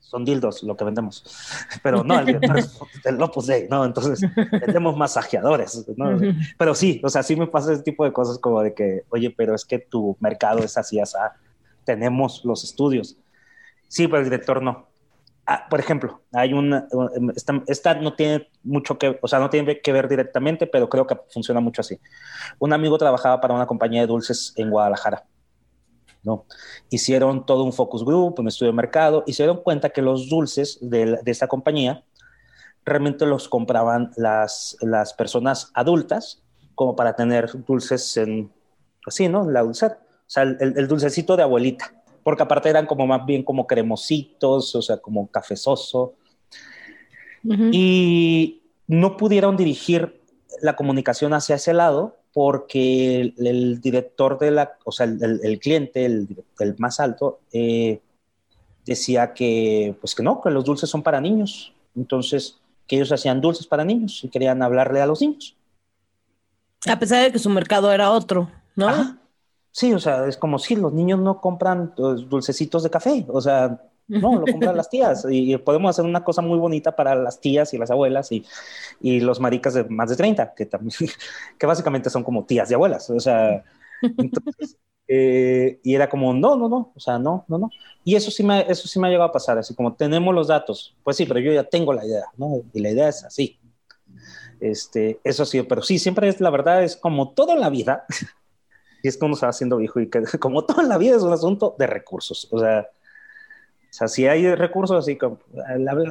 son dildos lo que vendemos. Pero no, el, el Opus Dei, ¿no? Entonces, vendemos masajeadores, ¿no? Pero sí, o sea, sí me pasa ese tipo de cosas como de que, oye, pero es que tu mercado es así, así, tenemos los estudios. Sí, pero el director no. Ah, por ejemplo, hay una, esta, esta, no tiene mucho que, o sea, no tiene que ver directamente, pero creo que funciona mucho así. Un amigo trabajaba para una compañía de dulces en Guadalajara ¿no? Hicieron todo un focus group, un estudio de mercado y se dieron cuenta que los dulces de, de esta compañía realmente los compraban las, las personas adultas como para tener dulces en, así, ¿no? La dulcera. O sea, el, dulcecito de abuelita. Porque aparte eran como más bien como cremositos, o sea, como cafezoso. Y no pudieron dirigir la comunicación hacia ese lado porque el, director de la, o sea, el, cliente, el, más alto, eh, decía que, pues que no, que los dulces son para niños. Entonces, que ellos hacían dulces para niños y querían hablarle a los niños. A pesar de que su mercado era otro, ¿no? Sí, o sea, es como si los niños no compran pues, dulcecitos de café, o sea, no, lo compran las tías y podemos hacer una cosa muy bonita para las tías y las abuelas y, y los maricas de más de 30, que, también, que básicamente son como tías y abuelas. O sea, entonces, eh, y era como, no, no, no, o sea, no, no, no. Y eso sí, me, eso sí me ha llegado a pasar, así como tenemos los datos, pues sí, pero yo ya tengo la idea, ¿no? Y la idea es así. Este, eso sí, pero sí, siempre es, la verdad, es como todo en la vida, y es como se va haciendo viejo, y que como todo en la vida es un asunto de recursos, o sea, o sea, si hay recursos así, como,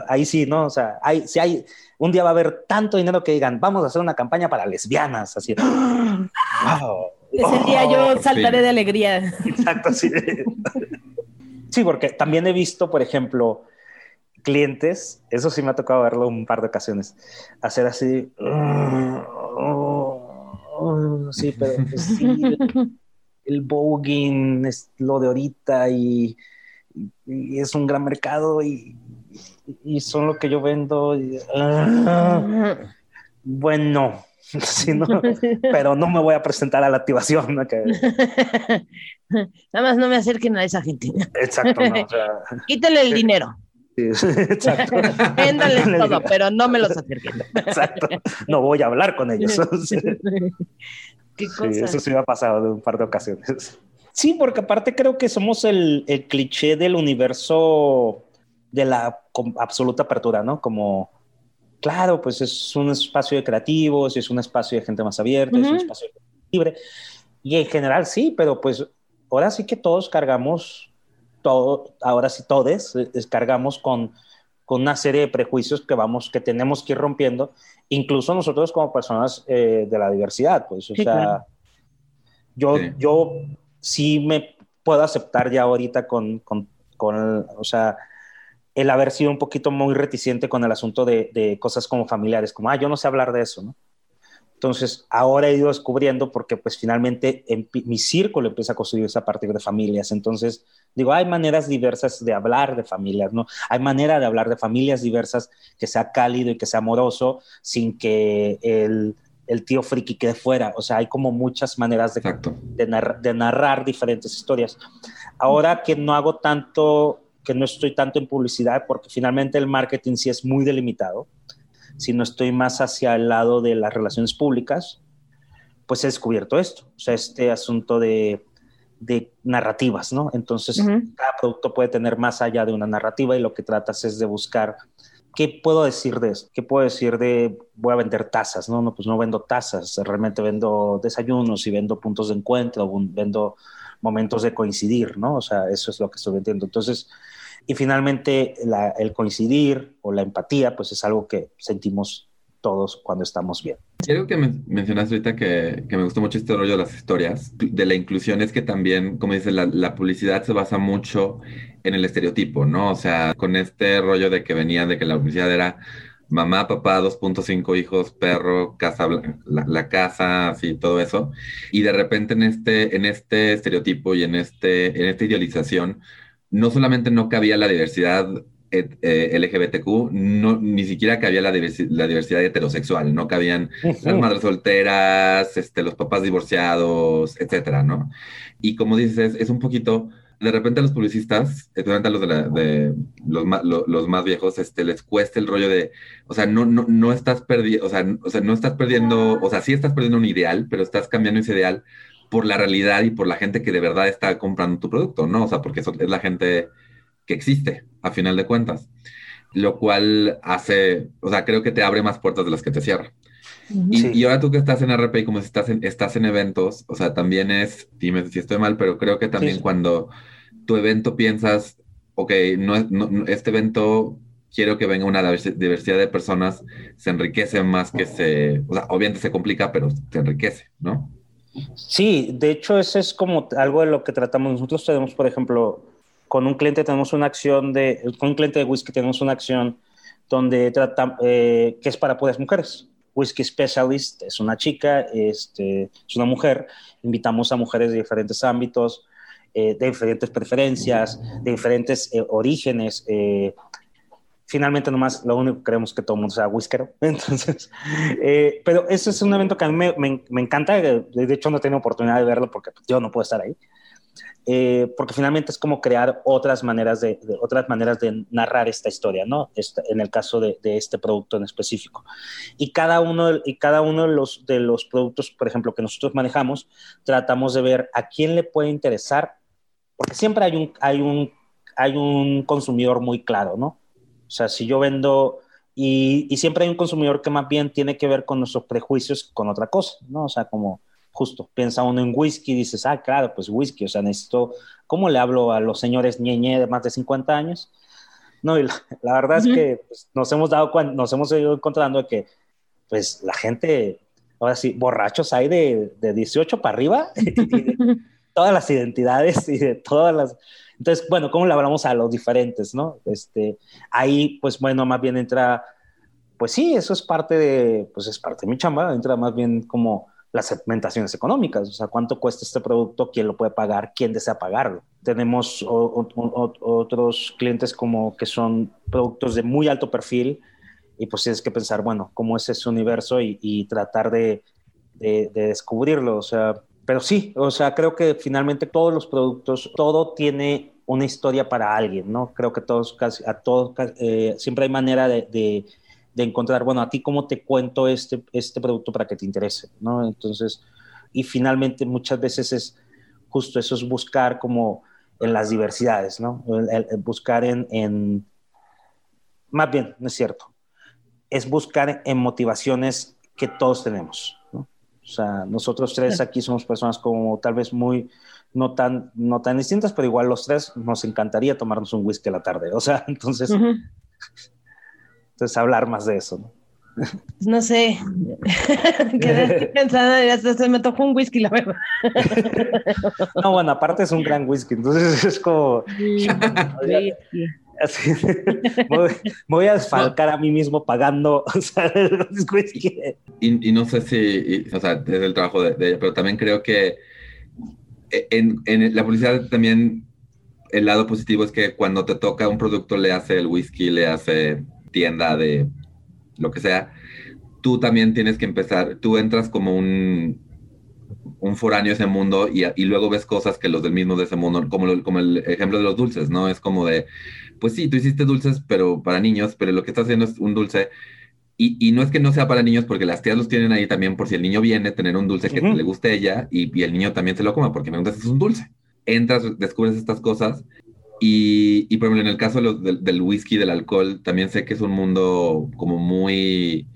ahí sí, ¿no? O sea, hay, si hay, un día va a haber tanto dinero que digan, vamos a hacer una campaña para lesbianas, así. ¡Wow! Ese día yo saltaré de alegría. Exacto, sí. Sí, porque también he visto, por ejemplo, clientes, eso sí me ha tocado verlo un par de ocasiones, hacer así, sí, pero pues sí, el, voguing es lo de ahorita y y, es un gran mercado y, y, son lo que yo vendo. Ah, bueno, pero no me voy a presentar a la activación. Nada más no me acerquen a esa gente. Exacto. Quítale el dinero. exacto. Véndales todo, pero no me los acerquen. Exacto. No voy a hablar con ellos. ¿Qué cosa? Sí, eso sí me ha pasado de un par de ocasiones. Sí, porque aparte creo que somos el, el cliché del universo de la absoluta apertura, ¿no? Como, claro, pues es un espacio de creativos, es un espacio de gente más abierta, es un espacio libre. Y en general sí, pero pues ahora sí que todos cargamos, todo, ahora sí todos cargamos con, con una serie de prejuicios que vamos, que tenemos que ir rompiendo, incluso nosotros como personas eh, de la diversidad, pues, o sea, yo, yo sí me puedo aceptar ya ahorita con, con, con, o sea, el haber sido un poquito muy reticente con el asunto de, de, cosas como familiares, como, ah, yo no sé hablar de eso, ¿no? Entonces, ahora he ido descubriendo porque pues finalmente en, mi círculo empieza a construirse a partir de familias. Entonces, digo, hay maneras diversas de hablar de familias, ¿no? Hay manera de hablar de familias diversas que sea cálido y que sea amoroso sin que el, el tío friki quede fuera. O sea, hay como muchas maneras de, de, de, narrar diferentes historias. Ahora que no hago tanto, que no estoy tanto en publicidad, porque finalmente el marketing sí es muy delimitado, sino estoy más hacia el lado de las relaciones públicas, pues he descubierto esto, o sea, este asunto de, de narrativas, ¿no? Entonces, cada producto puede tener más allá de una narrativa y lo que tratas es de buscar ¿qué puedo decir de esto? ¿Qué puedo decir de voy a vender tazas? No, no, pues no vendo tazas, realmente vendo desayunos y vendo puntos de encuentro, vendo momentos de coincidir, ¿no? O sea, eso es lo que estoy vendiendo. Entonces, y finalmente el coincidir o la empatía, pues es algo que sentimos todos cuando estamos bien. Quiero que mencionaste ahorita que, que, me gustó mucho este rollo de las historias, de la inclusión, es que también, como dices, la, publicidad se basa mucho en el estereotipo, ¿no? O sea, con este rollo de que venía de que la publicidad era mamá, papá, 2.5 hijos, perro, casa, la, la, casa, así, todo eso. Y de repente en este, en este estereotipo y en, este, en esta idealización, no solamente no cabía la diversidad eh, LGBTQ, no, ni siquiera cabía la, la, diversidad heterosexual, no cabían las madres solteras, este, los papás divorciados, etcétera, ¿no? Y como dices, es, un poquito, de repente a los publicistas, especialmente a los, de, la, de los, los, más viejos, este, les cuesta el rollo de, o sea, no, no, no estás perdiendo, o sea, o sea, no estás perdiendo, o sea, sí estás perdiendo un ideal, pero estás cambiando ese ideal por la realidad y por la gente que de verdad está comprando tu producto, ¿no? O sea, porque eso es la gente que existe, a final de cuentas. Lo cual hace, o sea, creo que te abre más puertas de las que te cierra. y, ahora tú que estás en RP como si estás en, estás en eventos, o sea, también es, dime si estoy mal, pero creo que también cuando tu evento piensas, ok, no, no, este evento quiero que venga una diversidad de personas, se enriquece más que se, o sea, obviamente se complica, pero se enriquece, ¿no? Sí, de hecho, eso es como algo de lo que tratamos. Nosotros tenemos, por ejemplo, con un cliente tenemos una acción de, con un cliente de whisky tenemos una acción donde trata, eh, que es para puras mujeres. Whisky Specialist es una chica, este, es una mujer. Invitamos a mujeres de diferentes ámbitos, eh, de diferentes preferencias, de diferentes eh, orígenes. Finalmente, nomás lo único que queremos que todo el mundo sea whiskero. Entonces, pero eso es un evento que a mí me, me, me encanta. De hecho, no he tenido oportunidad de verlo porque yo no puedo estar ahí. Eh, porque finalmente es como crear otras maneras de, otras maneras de narrar esta historia, ¿no? en el caso de, este producto en específico. Y cada uno, y cada uno de, los, de los productos, por ejemplo, que nosotros manejamos, tratamos de ver a quién le puede interesar, porque siempre hay un, hay un, hay un consumidor muy claro, ¿no? O sea, si yo vendo, y, y siempre hay un consumidor que más bien tiene que ver con nuestros prejuicios con otra cosa, ¿no? O sea, como justo piensa uno en whisky y dices, ah, claro, pues whisky, o sea, necesito, ¿cómo le hablo a los señores ñeñe de más de 50 años? No, y la, verdad es que pues, nos hemos dado cuenta, nos hemos ido encontrando que, pues, la gente, ahora sí, borrachos hay de, de 18 para arriba, todas las identidades y de todas las... Entonces, bueno, ¿cómo le hablamos a los diferentes, no? Este, ahí, pues, bueno, más bien entra, pues sí, eso es parte de, pues es parte de mi chamba, entra más bien como las segmentaciones económicas, o sea, cuánto cuesta este producto, quién lo puede pagar, quién desea pagarlo. Tenemos otros clientes como que son productos de muy alto perfil y pues tienes que pensar, bueno, cómo es ese universo y, tratar de, de, descubrirlo, o sea, pero sí, o sea, creo que finalmente todos los productos, todo tiene una historia para alguien, ¿no? Creo que todos, casi, a todos, eh, siempre hay manera de, de, encontrar, bueno, a ti cómo te cuento este, este producto para que te interese, ¿no? Entonces, y finalmente muchas veces es justo eso, es buscar como en las diversidades, ¿no? buscar en, en, más bien, no es cierto, es buscar en motivaciones que todos tenemos. O sea, nosotros tres aquí somos personas como tal vez muy, no tan, no tan distintas, pero igual los tres nos encantaría tomarnos un whisky a la tarde. O sea, entonces, entonces hablar más de eso. ¿no? No sé, quedé pensando, se me tocó un whisky, la verdad. No, bueno, aparte es un gran whisky, entonces es como... Así, voy, a desfalcar a mí mismo pagando. Y, y, no sé si, o sea, es el trabajo de, ella, pero también creo que en, en, la publicidad también el lado positivo es que cuando te toca un producto le hace el whisky, le hace tienda de lo que sea, tú también tienes que empezar, tú entras como un, un foráneo a ese mundo y, y, luego ves cosas que los del mismo de ese mundo, como, como el ejemplo de los dulces, ¿no? Es como de, pues sí, tú hiciste dulces, pero para niños, pero lo que estás haciendo es un dulce y, y, no es que no sea para niños, porque las tías los tienen ahí también por si el niño viene a tener un dulce que uh -huh. le guste a ella y, y, el niño también se lo coma, porque me gusta es un dulce. Entras, descubres estas cosas y, y por ejemplo, en el caso de los, del, del whisky, del alcohol, también sé que es un mundo como muy,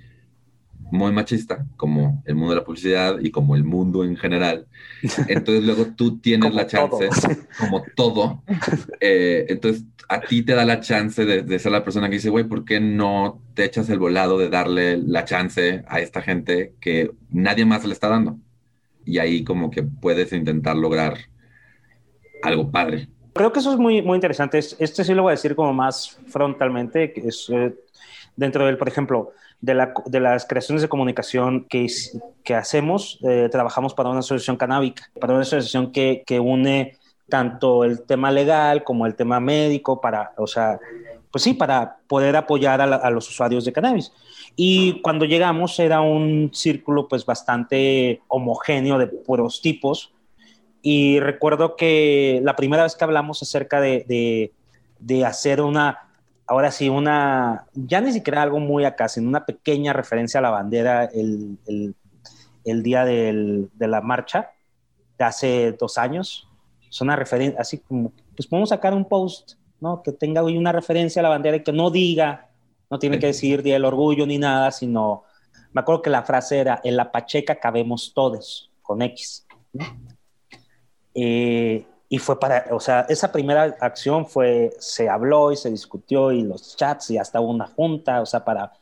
muy machista, como el mundo de la publicidad y como el mundo en general. Entonces luego tú tienes la chance, todo. como todo, eh, entonces a ti te da la chance de, de ser la persona que dice, güey, ¿por qué no te echas el volado de darle la chance a esta gente que nadie más le está dando? Y ahí como que puedes intentar lograr algo padre. Creo que eso es muy, muy interesante. Este sí lo voy a decir como más frontalmente, que es eh, dentro del, por ejemplo, de, la, de, las creaciones de comunicación que, que hacemos, eh, trabajamos para una asociación canábica, para una asociación que, que, une tanto el tema legal como el tema médico, para, o sea, pues sí, para poder apoyar a, la, a los usuarios de cannabis. Y cuando llegamos era un círculo pues bastante homogéneo de puros tipos. Y recuerdo que la primera vez que hablamos acerca de, de, de hacer una ahora sí, una, ya ni siquiera algo muy acá, sino una pequeña referencia a la bandera el, el, el día del, de la marcha de hace dos años. Es una referencia, así como, pues podemos sacar un post, ¿no? Que tenga hoy una referencia a la bandera y que no diga, no tiene que decir Día del Orgullo ni nada, sino, me acuerdo que la frase era, en la Pacheca cabemos todos, con X, ¿no? Eh, y fue para, o sea, esa primera acción fue, se habló y se discutió y los chats y hasta una junta, o sea, para,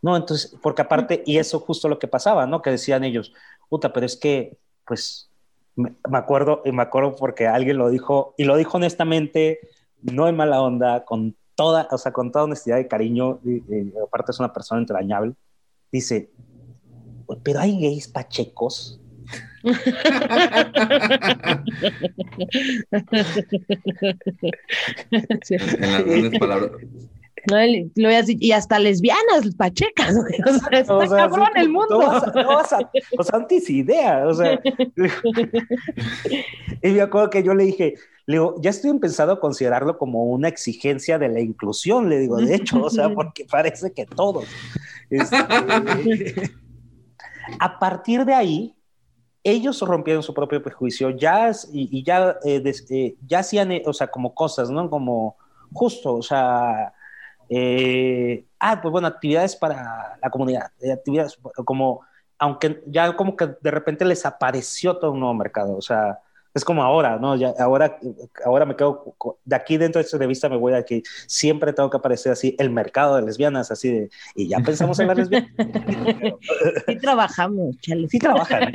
no, entonces, porque aparte, y eso justo lo que pasaba, ¿no? Que decían ellos, puta, pero es que, pues, me, me acuerdo, y me acuerdo porque alguien lo dijo, y lo dijo honestamente, no en mala onda, con toda, o sea, con toda honestidad y cariño, y, y aparte es una persona entrañable, dice, pero hay gays pachecos, en las grandes palabras. No, lo y hasta lesbianas, pachecas, o sea, está o sea, cabrón sí, el mundo. No vas a, no vas a, o sea, antes idea, o sea. y me acuerdo que yo le dije, le digo, ya estoy empezando a considerarlo como una exigencia de la inclusión, le digo, de hecho, o sea, porque parece que todos. Este, a partir de ahí, ellos rompieron su propio prejuicio ya, y, ya, eh, eh, ya hacían, eh, o sea, como cosas, ¿no? Como justo, o sea, ah, pues bueno, actividades para la comunidad, actividades como, aunque ya como que de repente les apareció todo un nuevo mercado, o sea, es como ahora, ¿no? Ya, ahora, ahora me quedo, de aquí dentro de esta revista me voy a que siempre tengo que aparecer así, el mercado de lesbianas, así de, y ya pensamos en las lesbianas. Sí trabajamos, chale. Sí trabajan.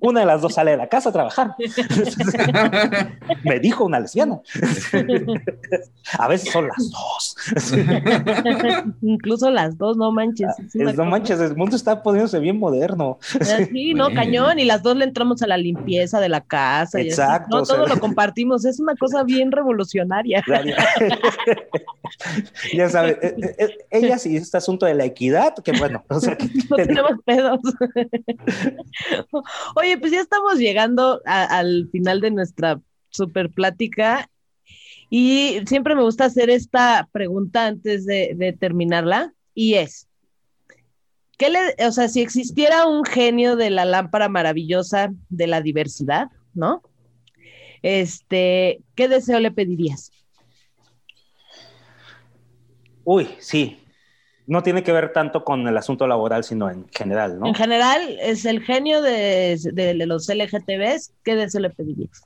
Una de las dos sale de la casa a trabajar. me dijo una lesbiana. a veces son las dos. Incluso las dos, no manches. Es no cosa. manches, el mundo está poniéndose bien moderno. Sí, no, cañón, y las dos le entramos a la limpieza de la casa. Y Exacto. No, o sea, todo lo compartimos, es una cosa bien revolucionaria. ya sabes, eh, eh, ellas y este asunto de la equidad, que bueno, o sea, no tenemos pedos. Oye, pues ya estamos llegando a, al final de nuestra super plática Y siempre me gusta hacer esta pregunta antes de, terminarla, y es, ¿qué le, o sea, si existiera un genio de la lámpara maravillosa de la diversidad, ¿no? Este, ¿qué deseo le pedirías? Uy, sí. No tiene que ver tanto con el asunto laboral, sino en general, ¿no? En general, es el genio de, los LGTBs. ¿Qué deseo le pedirías?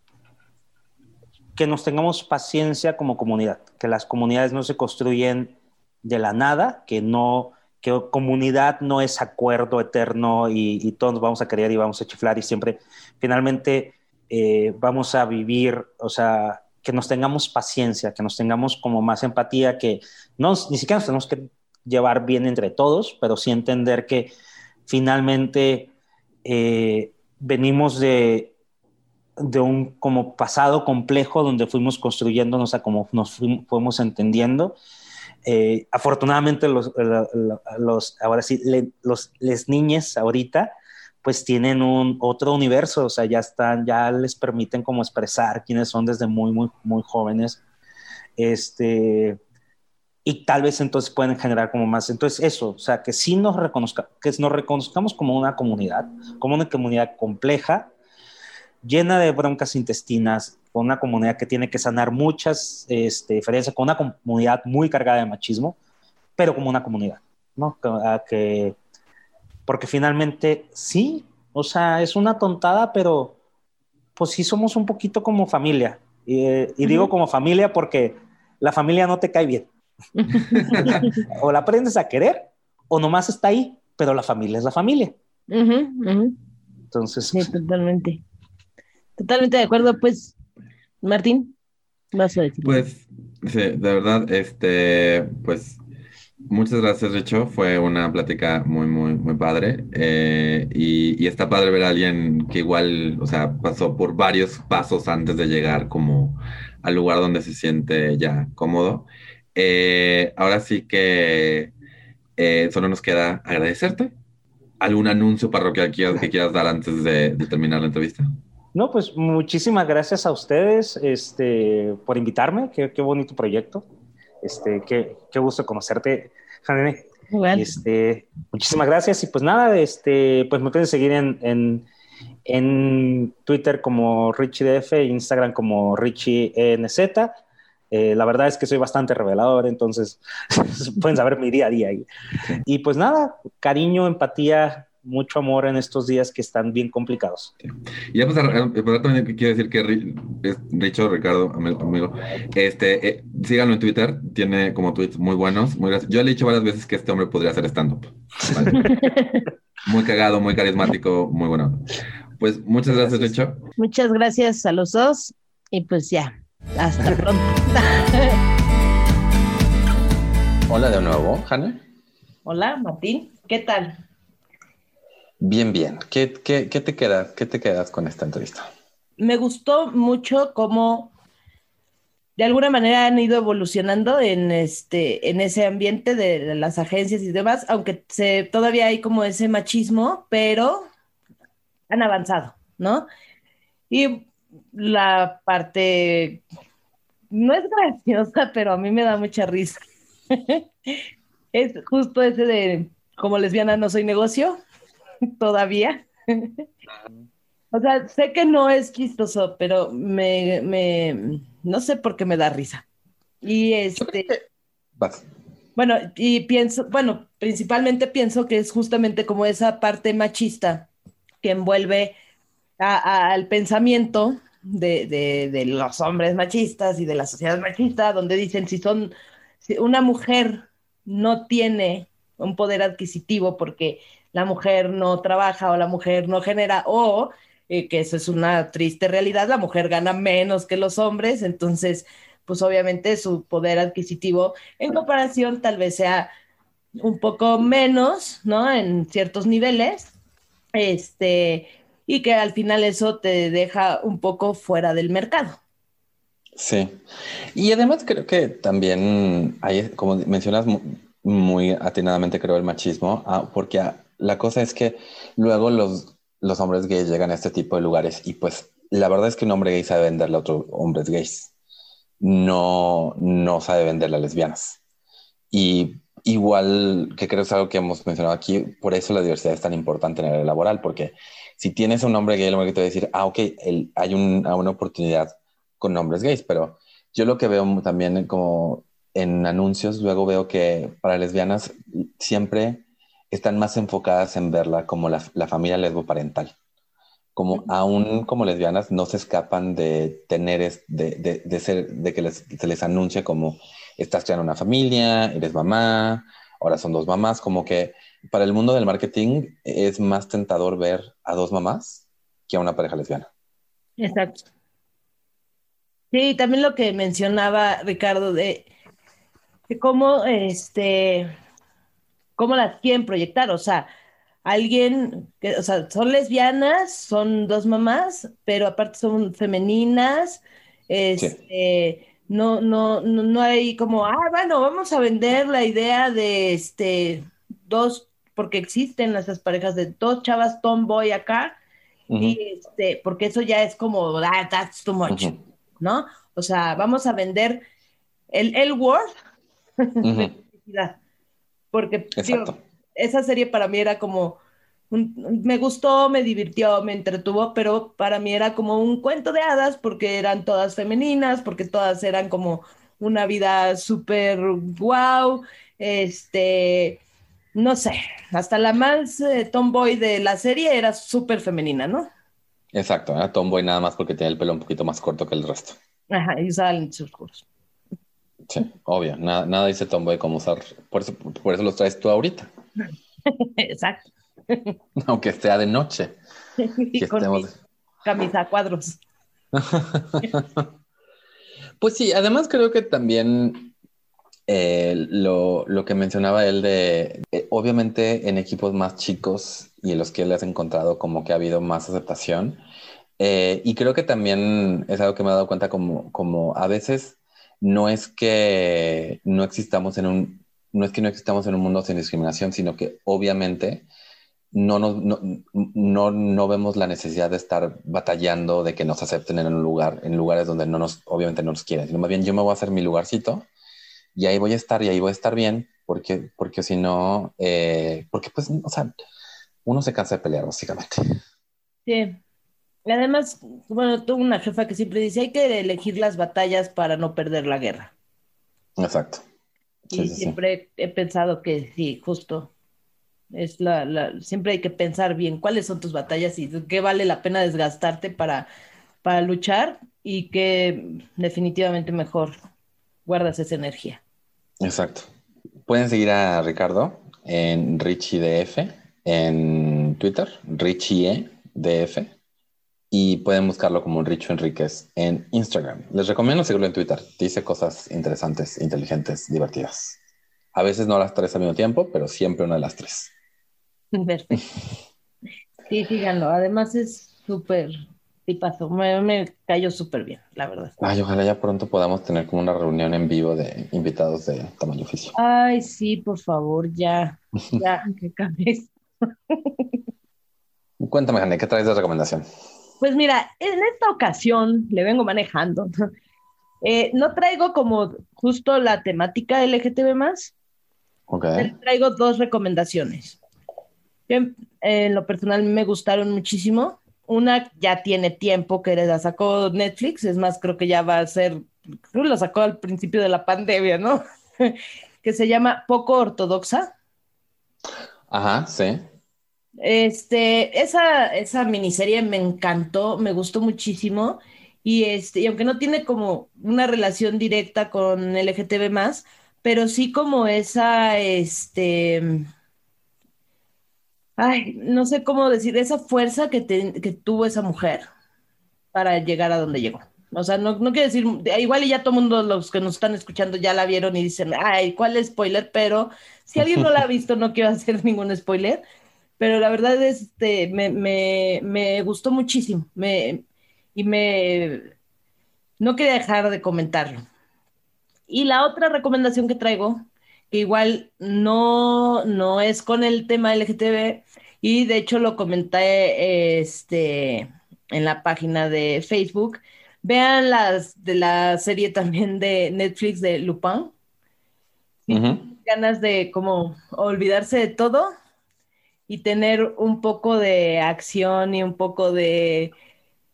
Que nos tengamos paciencia como comunidad, que las comunidades no se construyen de la nada, que no, que comunidad no es acuerdo eterno y, todos nos vamos a querer y vamos a chiflar y siempre, finalmente, eh, vamos a vivir, o sea, que nos tengamos paciencia, que nos tengamos como más empatía, que no, ni siquiera nos tenemos que llevar bien entre todos, pero sí entender que finalmente eh, venimos de, de un como pasado complejo donde fuimos construyéndonos a como nos fuimos, entendiendo. Eh, afortunadamente los, los, ahora sí, los les niñes ahorita pues tienen un otro universo, o sea, ya están, ya les permiten como expresar quiénes son desde muy, muy, muy jóvenes. Este, y tal vez entonces pueden generar como más. Entonces, eso, o sea, que sí nos, reconozca, que nos reconozcamos como una comunidad, como una comunidad compleja, llena de broncas intestinas, con una comunidad que tiene que sanar muchas este, diferencias, con una comunidad muy cargada de machismo, pero como una comunidad, ¿no? que porque finalmente sí, o sea, es una tontada, pero pues sí somos un poquito como familia. Y, digo como familia porque la familia no te cae bien. o la aprendes a querer o nomás está ahí, pero la familia es la familia. Entonces. Sí, totalmente. Totalmente de acuerdo. Pues, Martín, vas a decir. Pues, sí, de verdad, este, pues Muchas gracias, Richo. Fue una plática muy, muy, muy padre. Eh, y, está padre ver a alguien que igual, o sea, pasó por varios pasos antes de llegar como al lugar donde se siente ya cómodo. Eh, ahora sí que eh, solo nos queda agradecerte. ¿Algún anuncio parroquial que, quieras dar antes de, terminar la entrevista? No, pues muchísimas gracias a ustedes este, por invitarme. Qué, qué bonito proyecto. Este, qué, qué gusto conocerte, Janine. Este, muchísimas gracias y pues nada, este, pues me pueden seguir en, en, en Twitter como RichieDF, Instagram como RichieNZ. Eh, la verdad es que soy bastante revelador, entonces pueden saber mi día a día. Y pues nada, cariño, empatía, mucho amor en estos días que están bien complicados. Y ya pues, también quiero decir que Richo, Ricardo, amigo, este, eh, síganlo en Twitter, tiene como tweets muy buenos, muy Yo le he dicho varias veces que este hombre podría hacer stand-up. muy cagado, muy carismático, muy bueno. Pues muchas gracias, Richo. Muchas gracias a los dos y pues ya, hasta pronto. Hola de nuevo, Hanna. Hola, Martín, ¿qué tal? Bien, bien. ¿Qué, te quedas, ¿Qué te quedas con esta entrevista? Me gustó mucho cómo de alguna manera han ido evolucionando en este en ese ambiente de, las agencias y demás, aunque se, todavía hay como ese machismo, pero han avanzado, ¿no? Y la parte no es graciosa, pero a mí me da mucha risa. es justo ese de como lesbiana no soy negocio, todavía. o sea, sé que no es chistoso, pero me, me, no sé por qué me da risa. Y este... Bueno, y pienso, bueno, principalmente pienso que es justamente como esa parte machista que envuelve al pensamiento de, de, los hombres machistas y de la sociedad machista, donde dicen si son, si una mujer no tiene un poder adquisitivo porque la mujer no trabaja o la mujer no genera o eh, que eso es una triste realidad, la mujer gana menos que los hombres, entonces pues obviamente su poder adquisitivo en comparación tal vez sea un poco menos, ¿no? En ciertos niveles, este, y que al final eso te deja un poco fuera del mercado. Sí, y además creo que también hay, como mencionas muy atinadamente, creo, el machismo, ah, porque la cosa es que luego los, los hombres gays llegan a este tipo de lugares y pues la verdad es que un hombre gay sabe venderle a otros hombres gays. no, no sabe vender las lesbianas. Y igual, que creo es algo que hemos mencionado aquí, por eso la diversidad es tan importante en el laboral, porque si tienes un hombre gay, lo que te va a decir, ah, ok, hay una oportunidad con hombres gays, pero yo lo que veo también como en anuncios, luego veo que para lesbianas siempre están más enfocadas en verla como la, la familia lesboparental. Como aún como lesbianas no se escapan de tener, de, de, de ser, de que se les anuncie como estás creando una familia, eres mamá, ahora son dos mamás, como que para el mundo del marketing es más tentador ver a dos mamás que a una pareja lesbiana. Exacto. Sí, también lo que mencionaba Ricardo de, cómo este cómo las quieren proyectar, o sea, alguien que, o sea, son lesbianas, son dos mamás, pero aparte son femeninas, este, no, no, no, no hay como, ah, bueno, vamos a vender la idea de este dos, porque existen esas parejas de dos chavas tomboy acá, y este, porque eso ya es como, ah, that's too much. ¿no? O sea, vamos a vender el, el Word Porque esa serie para mí era como, me gustó, me divirtió, me entretuvo, pero para mí era como un cuento de hadas porque eran todas femeninas, porque todas eran como una vida súper wow, este, no sé, hasta la más eh, tomboy de la serie era súper femenina, ¿no? Exacto, era tomboy nada más porque tenía el pelo un poquito más corto que el resto. Ajá, y usaba lentes oscuros. Sí, obvio, nada, nada dice tomboy como usar, por eso, por eso los traes tú ahorita. Exacto. Aunque sea de noche. y con camisa cuadros. pues sí, además creo que también eh, lo, lo, que mencionaba él de, eh, obviamente en equipos más chicos y en los que él has encontrado como que ha habido más aceptación. Eh, y creo que también es algo que me he dado cuenta como, como a veces no es que no existamos en un, no es que no existamos en un mundo sin discriminación, sino que obviamente no, no, no, no, vemos la necesidad de estar batallando de que nos acepten en un lugar, en lugares donde no nos, obviamente no nos quieren, sino más bien yo me voy a hacer mi lugarcito y ahí voy a estar y ahí voy a estar bien, porque, porque si no, eh, porque pues, uno se cansa de pelear, básicamente. Sí. Y además, bueno, tengo una jefa que siempre dice, hay que elegir las batallas para no perder la guerra. Exacto. y siempre he pensado que sí, justo. Es la, la, siempre hay que pensar bien cuáles son tus batallas y qué vale la pena desgastarte para, para luchar y que definitivamente mejor guardas esa energía. Exacto. Pueden seguir a Ricardo en RichieDF en Twitter, RichieDF, y pueden buscarlo como Richo Enríquez en Instagram. Les recomiendo seguirlo en Twitter. Dice cosas interesantes, inteligentes, divertidas. A veces no las tres al mismo tiempo, pero siempre una de las tres. Perfecto. Sí, síganlo. Además es súper tipazo. Me, me cayó súper bien, la verdad. Ay, ojalá ya pronto podamos tener como una reunión en vivo de invitados de tamaño oficio. Ay, sí, por favor, ya. Ya, que cabeza. Cuéntame, Jane, ¿qué traes de recomendación? Pues mira, en esta ocasión le vengo manejando. Eh, no traigo como justo la temática LGTB más. Okay. Traigo dos recomendaciones. en, lo personal me gustaron muchísimo. Una ya tiene tiempo que la sacó Netflix, es más, creo que ya va a ser, creo que la sacó al principio de la pandemia, ¿no? que se llama Poco Ortodoxa. Ajá, sí. Este, esa, esa miniserie me encantó, me gustó muchísimo. Y este, y aunque no tiene como una relación directa con LGTB pero sí como esa, este, ay, no sé cómo decir, esa fuerza que, que tuvo esa mujer para llegar a donde llegó. O sea, no, no quiero decir, igual y ya todo el mundo, los que nos están escuchando ya la vieron y dicen, ay, ¿cuál spoiler? Pero si alguien no la ha visto, no quiero hacer ningún spoiler. Pero la verdad, este, me, me, me gustó muchísimo. Me, y me, no quería dejar de comentarlo. Y la otra recomendación que traigo, que igual no, no es con el tema LGTB, y de hecho lo comenté este, en la página de Facebook, Vean las de la serie también de Netflix de Lupin. Ganas de como olvidarse de todo y tener un poco de acción y un poco de,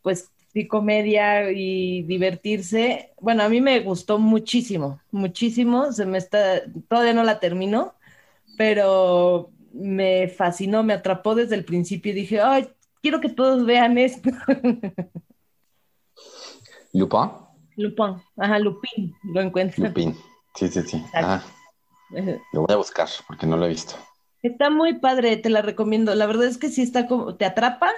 pues, comedia y divertirse. Bueno, a mí me gustó muchísimo, muchísimo. Se me está, todavía no la termino, pero me fascinó, me atrapó desde el principio y dije, ay, quiero que todos vean esto. ¿Lupin? Lupin, ajá, Lupin, lo encuentro. Lupin, sí, sí, sí. Ah, lo voy a buscar porque no lo he visto. Está muy padre, te la recomiendo. La verdad es que sí está como, te atrapa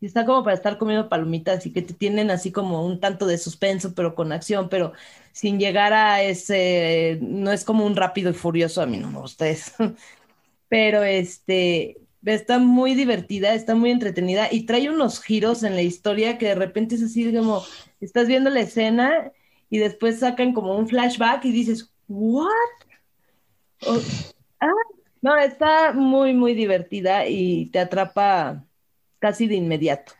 y está como para estar comiendo palomitas y que te tienen así como un tanto de suspenso, pero con acción, pero sin llegar a ese, no es como un rápido y furioso, a mí no me gusta eso. Pero este, está muy divertida, está muy entretenida y trae unos giros en la historia que de repente es así como, estás viendo la escena y después sacan como un flashback y dices, ¿what? ah, no, está muy, muy divertida y te atrapa casi de inmediato.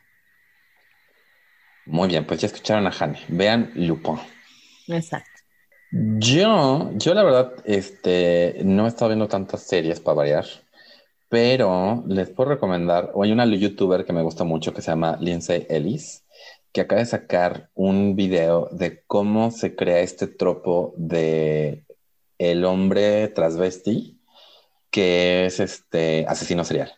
Muy bien, pues ya escucharon a Jane. Vean Lupin. Exacto. Yo, yo la verdad, este, no he estado viendo tantas series para variar, pero les puedo recomendar, o hay una youtuber que me gusta mucho que se llama Lindsay Ellis, que acaba de sacar un video de cómo se crea este tropo de el hombre transvesti que es este asesino serial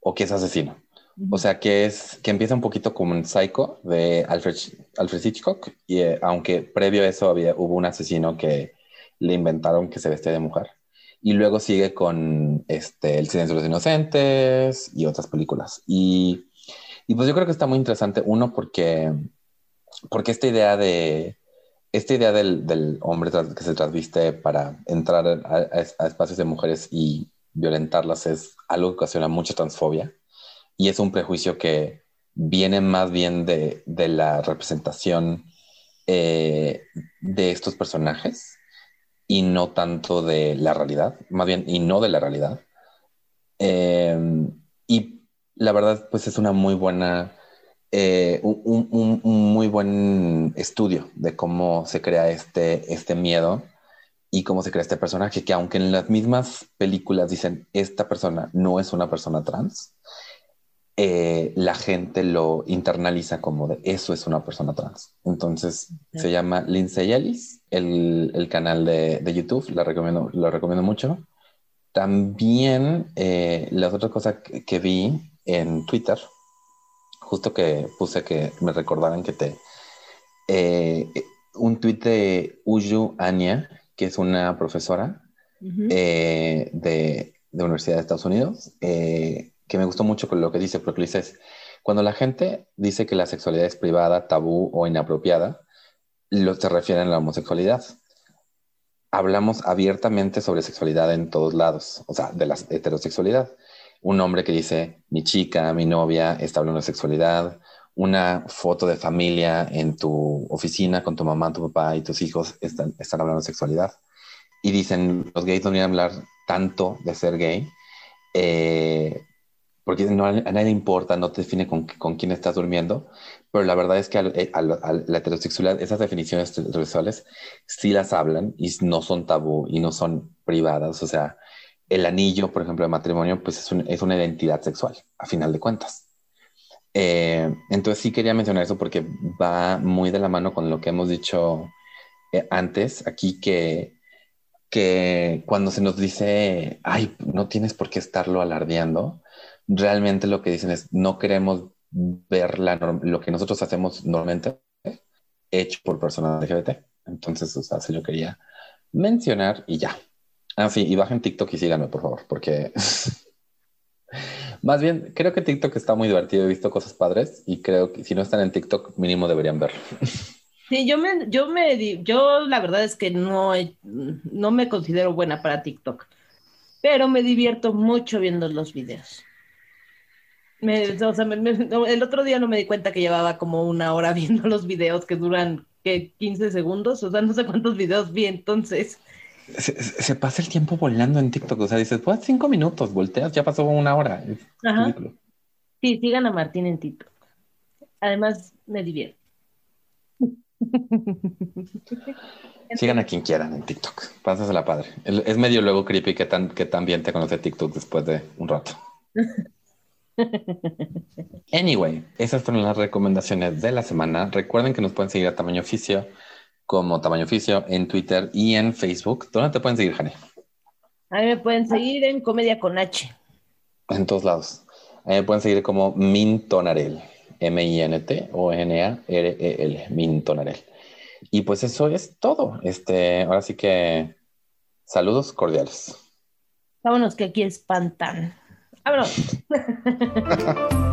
o que es asesino. O sea, que es que empieza un poquito como un Psycho de Alfred, Alfred Hitchcock y eh, aunque previo a eso había hubo un asesino que le inventaron que se vestía de mujer y luego sigue con este El silencio de los inocentes y otras películas. Y, y pues yo creo que está muy interesante uno porque porque esta idea de esta idea del, hombre que se transviste para entrar a, espacios de mujeres y violentarlas es algo que ocasiona mucha transfobia y es un prejuicio que viene más bien de, la representación eh, de estos personajes y no tanto de la realidad, más bien y no de la realidad. Eh, y la verdad, pues es una muy buena eh, un, muy buen estudio de cómo se crea este, este miedo y cómo se crea este personaje, que aunque en las mismas películas dicen, esta persona no es una persona trans, eh, la gente lo internaliza como de eso es una persona trans. Entonces se llama Lindsay Ellis, el, canal de, YouTube, lo recomiendo, lo recomiendo mucho. También eh, la otra cosa que vi en Twitter justo que puse que me recordaran que te... Eh, un tuit de Uyu Anya, que es una profesora eh, de, de, Universidad de Estados Unidos, eh, que me gustó mucho con lo que dice, porque dice cuando la gente dice que la sexualidad es privada, tabú o inapropiada, lo se refieren a la homosexualidad. Hablamos abiertamente sobre sexualidad en todos lados, o sea, de la heterosexualidad un hombre que dice, mi chica, mi novia está hablando de sexualidad, una foto de familia en tu oficina con tu mamá, tu papá y tus hijos están, están hablando de sexualidad. Y dicen, los gays no a hablar tanto de ser gay, eh, porque no, a nadie le importa, no te define con, con, quién estás durmiendo, pero la verdad es que a, la heterosexualidad, esas definiciones heterosexuales sí las hablan y no son tabú y no son privadas, o sea, el anillo, por ejemplo, de matrimonio, pues es, una identidad sexual, a final de cuentas. Eh, entonces sí quería mencionar eso porque va muy de la mano con lo que hemos dicho eh, antes, aquí que, que cuando se nos dice, ay, no tienes por qué estarlo alardeando, realmente lo que dicen es, no queremos ver lo que nosotros hacemos normalmente hecho por personas LGBT. Entonces, o sea, eso yo quería mencionar y ya. Ah, sí, y bajen TikTok y síganme, por favor, porque más bien creo que TikTok está muy divertido. He visto cosas padres y creo que si no están en TikTok, mínimo deberían verlo. Sí, yo me, yo me, yo la verdad es que no, no me considero buena para TikTok, pero me divierto mucho viendo los videos. el otro día no me di cuenta que llevaba como una hora viendo los videos que duran que 15 segundos, o sea, no sé cuántos videos vi entonces se, pasa el tiempo volando en TikTok. O sea, dices, pues cinco minutos, volteas, ya pasó una hora. Sí, sigan a Martín en TikTok. Además, me divierte. Sigan a quien quieran en TikTok. la padre. Es medio luego creepy que, tan, que también te conoce TikTok después de un rato. Anyway, esas fueron las recomendaciones de la semana. Recuerden que nos pueden seguir a Tamaño Oficio como Tamaño Oficio en Twitter y en Facebook. ¿Dónde te pueden seguir, Jani? A mí me pueden seguir en Comedia con H. En todos lados. A mí me pueden seguir como Mintonarel. M-I-N-T-O-N-A-R-E-L. Mintonarel. Y pues eso es todo. Este, ahora sí que saludos cordiales. Vámonos que aquí espantan. Vámonos.